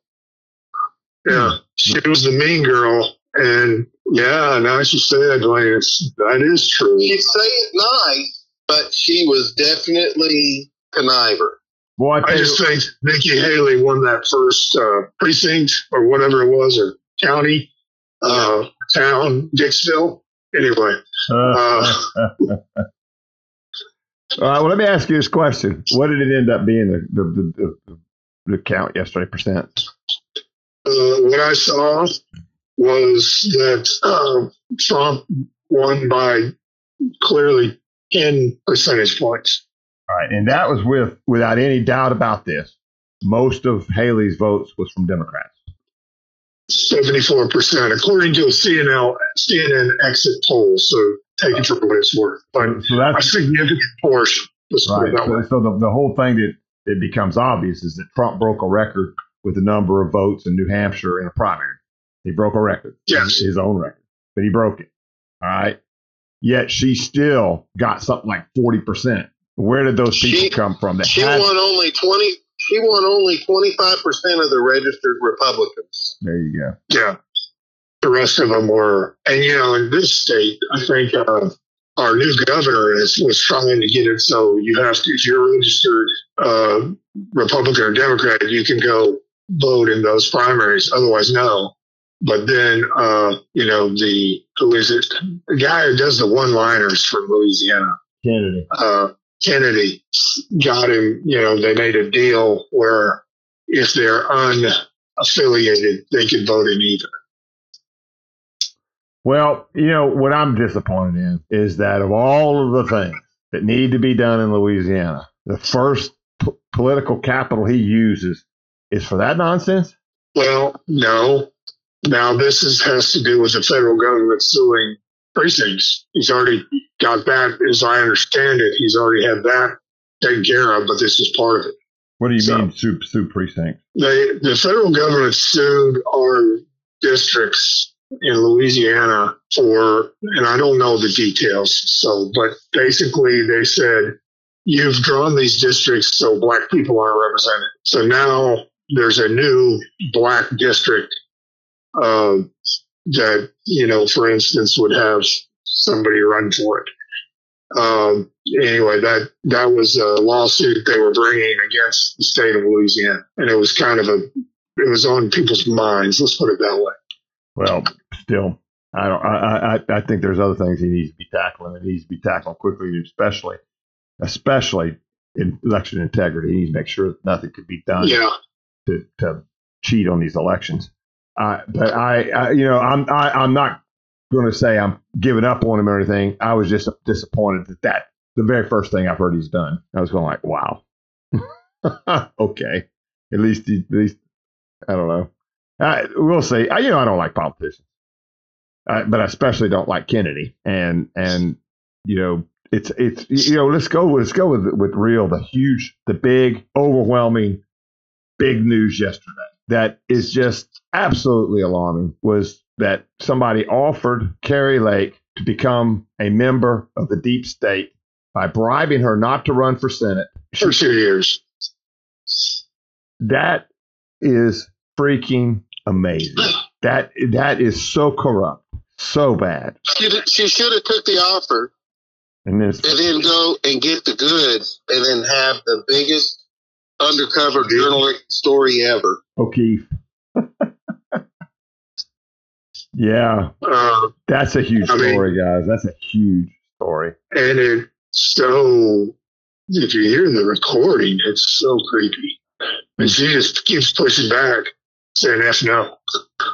Yeah. She was the mean girl. And yeah, now she said, like, it's, that is true. She'd say it nice, but she was definitely conniver. Boy, I I just think Nikki Haley won that first uh, precinct or whatever it was, or county, uh, town, Dixville. Anyway, uh, uh, all right. Well, let me ask you this question: What did it end up being the the the, the, the count yesterday? Percent. uh, what I saw was that uh, Trump won by clearly 10 percentage points. All right, and that was with without any doubt about this. most of Haley's votes was from Democrats. 74%, according to a CNN, CNN exit poll. So take it for what it's worth. But So a significant portion. Right. it that way. So, so the, the whole thing that it becomes obvious is that Trump broke a record with the number of votes in New Hampshire in a primary. He broke a record, Yes. his own record, but he broke it. All right. Yet she still got something like 40%. Where did those people She- come from? That She had- won only twenty. She won only twenty five percent of the registered Republicans. there you go. Yeah. The rest of them were, and you know, in this state, I think uh, our new governor is, was trying to get it so you have to, if you're a registered uh, Republican or Democrat, you can go vote in those primaries. Otherwise, no. But then, uh, you know, the who is it? The guy who does the one-liners from Louisiana, Kennedy. uh, Kennedy, got him. You know, they made a deal where if they're unaffiliated, they could vote in either. Well, you know, what I'm disappointed in is that of all of the things that need to be done in Louisiana, the first p- political capital he uses is for that nonsense. Well, no. Now this is, has to do with the federal government suing precincts. He's already got that, as I understand it. He's already had that taken care of, but this is part of it. What do you So- mean, soup, soup precinct? They, the federal government sued our districts in Louisiana for, and I don't know the details. So, but basically they said, you've drawn these districts so black people aren't represented. So now there's a new black district uh, that, you know, for instance, would have somebody run for it. Um, anyway, that that was a lawsuit they were bringing against the state of Louisiana, and it was kind of a it was on people's minds. Let's put it that way. Well, still, I don't. I, I, I think there's other things he needs to be tackling. It needs to be tackled quickly, especially, especially in election integrity. He needs to make sure that nothing could be done Yeah, to, to cheat on these elections. But I, I, you know, I'm I, I'm not going to say I'm giving up on him or anything. I was just disappointed that that the very first thing I've heard he's done. I was going like, wow, okay, at least he, at least I don't know. I, we'll see. I, you know, I don't like politicians, but I especially don't like Kennedy. And and you know, it's it's you know, let's go let's go with with real the huge, the big, overwhelming, big news yesterday that is just absolutely alarming was that somebody offered Kari Lake to become a member of the deep state by bribing her not to run for Senate. for two years. That is freaking amazing. That that is so corrupt, so bad. She, she should have took the offer And then and then go and get the goods and then have the biggest undercover journalistic story ever. O'Keefe. yeah, Uh, that's a huge I mean- story, guys. That's a huge story. and it's so if you hear the recording, it's so creepy. And she just keeps pushing back, saying F no.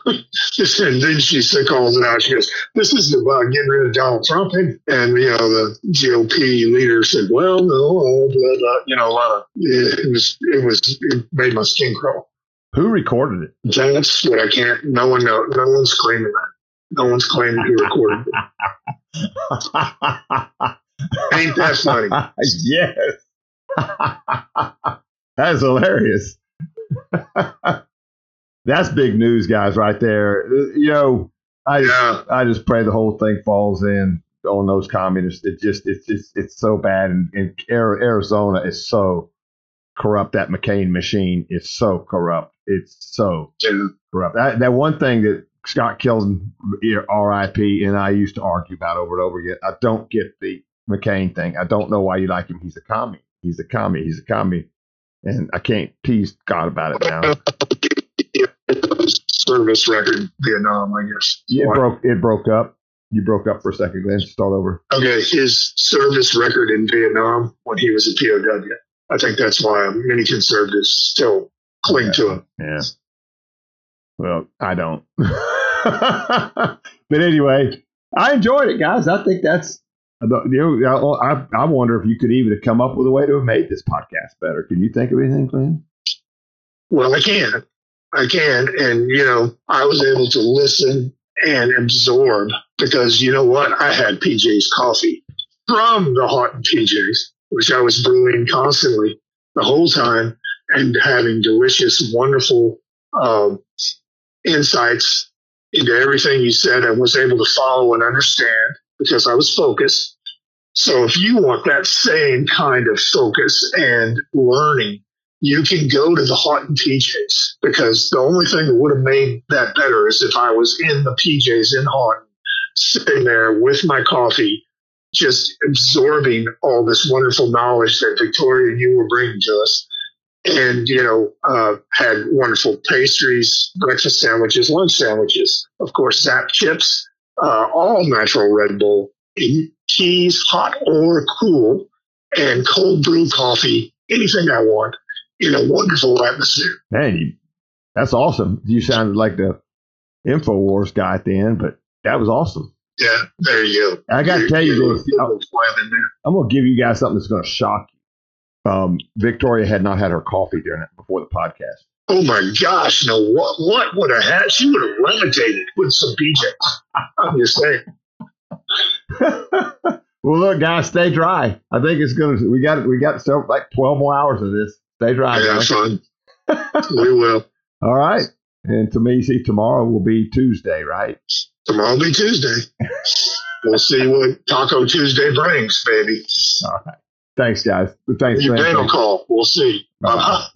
and then she calls it out. She goes, This is about getting rid of Donald Trump. And, and you know, the GOP leader said, Well, no, uh, blah, blah. you know, a lot of it was it was it made my skin crawl. Who recorded it? That's what I can't no one know no one's claiming that. No one's claiming who recorded it. Ain't that funny? yes. that is hilarious. That's big news, guys, right there. You know, I Yeah. I just pray the whole thing falls in on those communists. It just it's just it's so bad, and, and Arizona is so corrupt. That McCain machine is so corrupt. It's so Yeah. corrupt. That, that one thing that Scott Kelton, R.I.P., and I used to argue about over and over again. I don't get the McCain thing. I don't know why you like him. He's a commie. He's a commie. He's a commie, and I can't tease God about it now. service record in Vietnam, I guess. It broke. It broke up. You broke up for a second, Glenn. Start over. Okay, his service record in Vietnam when he was a POW. I think that's why many conservatives still cling to him. Yeah. Well, I don't. but anyway, I enjoyed it, guys. I think that's. I You know, I, I wonder if you could even have come up with a way to have made this podcast better. Can you think of anything, Glenn? Well, I can. I can. And, you know, I was able to listen and absorb because, you know what? I had PJ's coffee from the hot PJs, which I was brewing constantly the whole time and having delicious, wonderful um, insights into everything you said. I was able to follow and understand because I was focused. So if you want that same kind of focus and learning, you can go to the Houghton PJs because the only thing that would have made that better is if I was in the PJs in Houghton, sitting there with my coffee, just absorbing all this wonderful knowledge that Victoria and you were bringing to us. And, you know, uh, had wonderful pastries, breakfast sandwiches, lunch sandwiches, of course, Zapp's chips, uh, all natural Red Bull, teas, hot or cool, and cold brew coffee, anything I want in a wonderful atmosphere. Man, you, that's awesome. You sounded like the InfoWars guy at the end, but that was awesome. Yeah, there you go. I got to tell you this. I'm going to give you guys something that's going to shock you. Um, Victoria had not had her coffee during it before the podcast. Oh my gosh! No, what what would have had? She would have levitated with some PJ. I'm just saying. well, look, guys, stay dry. I think it's gonna. We got we got so like 12 more hours of this. Stay dry. Yeah, guys. fun. we will. All right. And to me, see, tomorrow will be Tuesday, right? Tomorrow will be Tuesday. we'll see what Taco Tuesday brings, baby. All right. Thanks, guys. Thanks. You better call. We'll see. Bye-bye.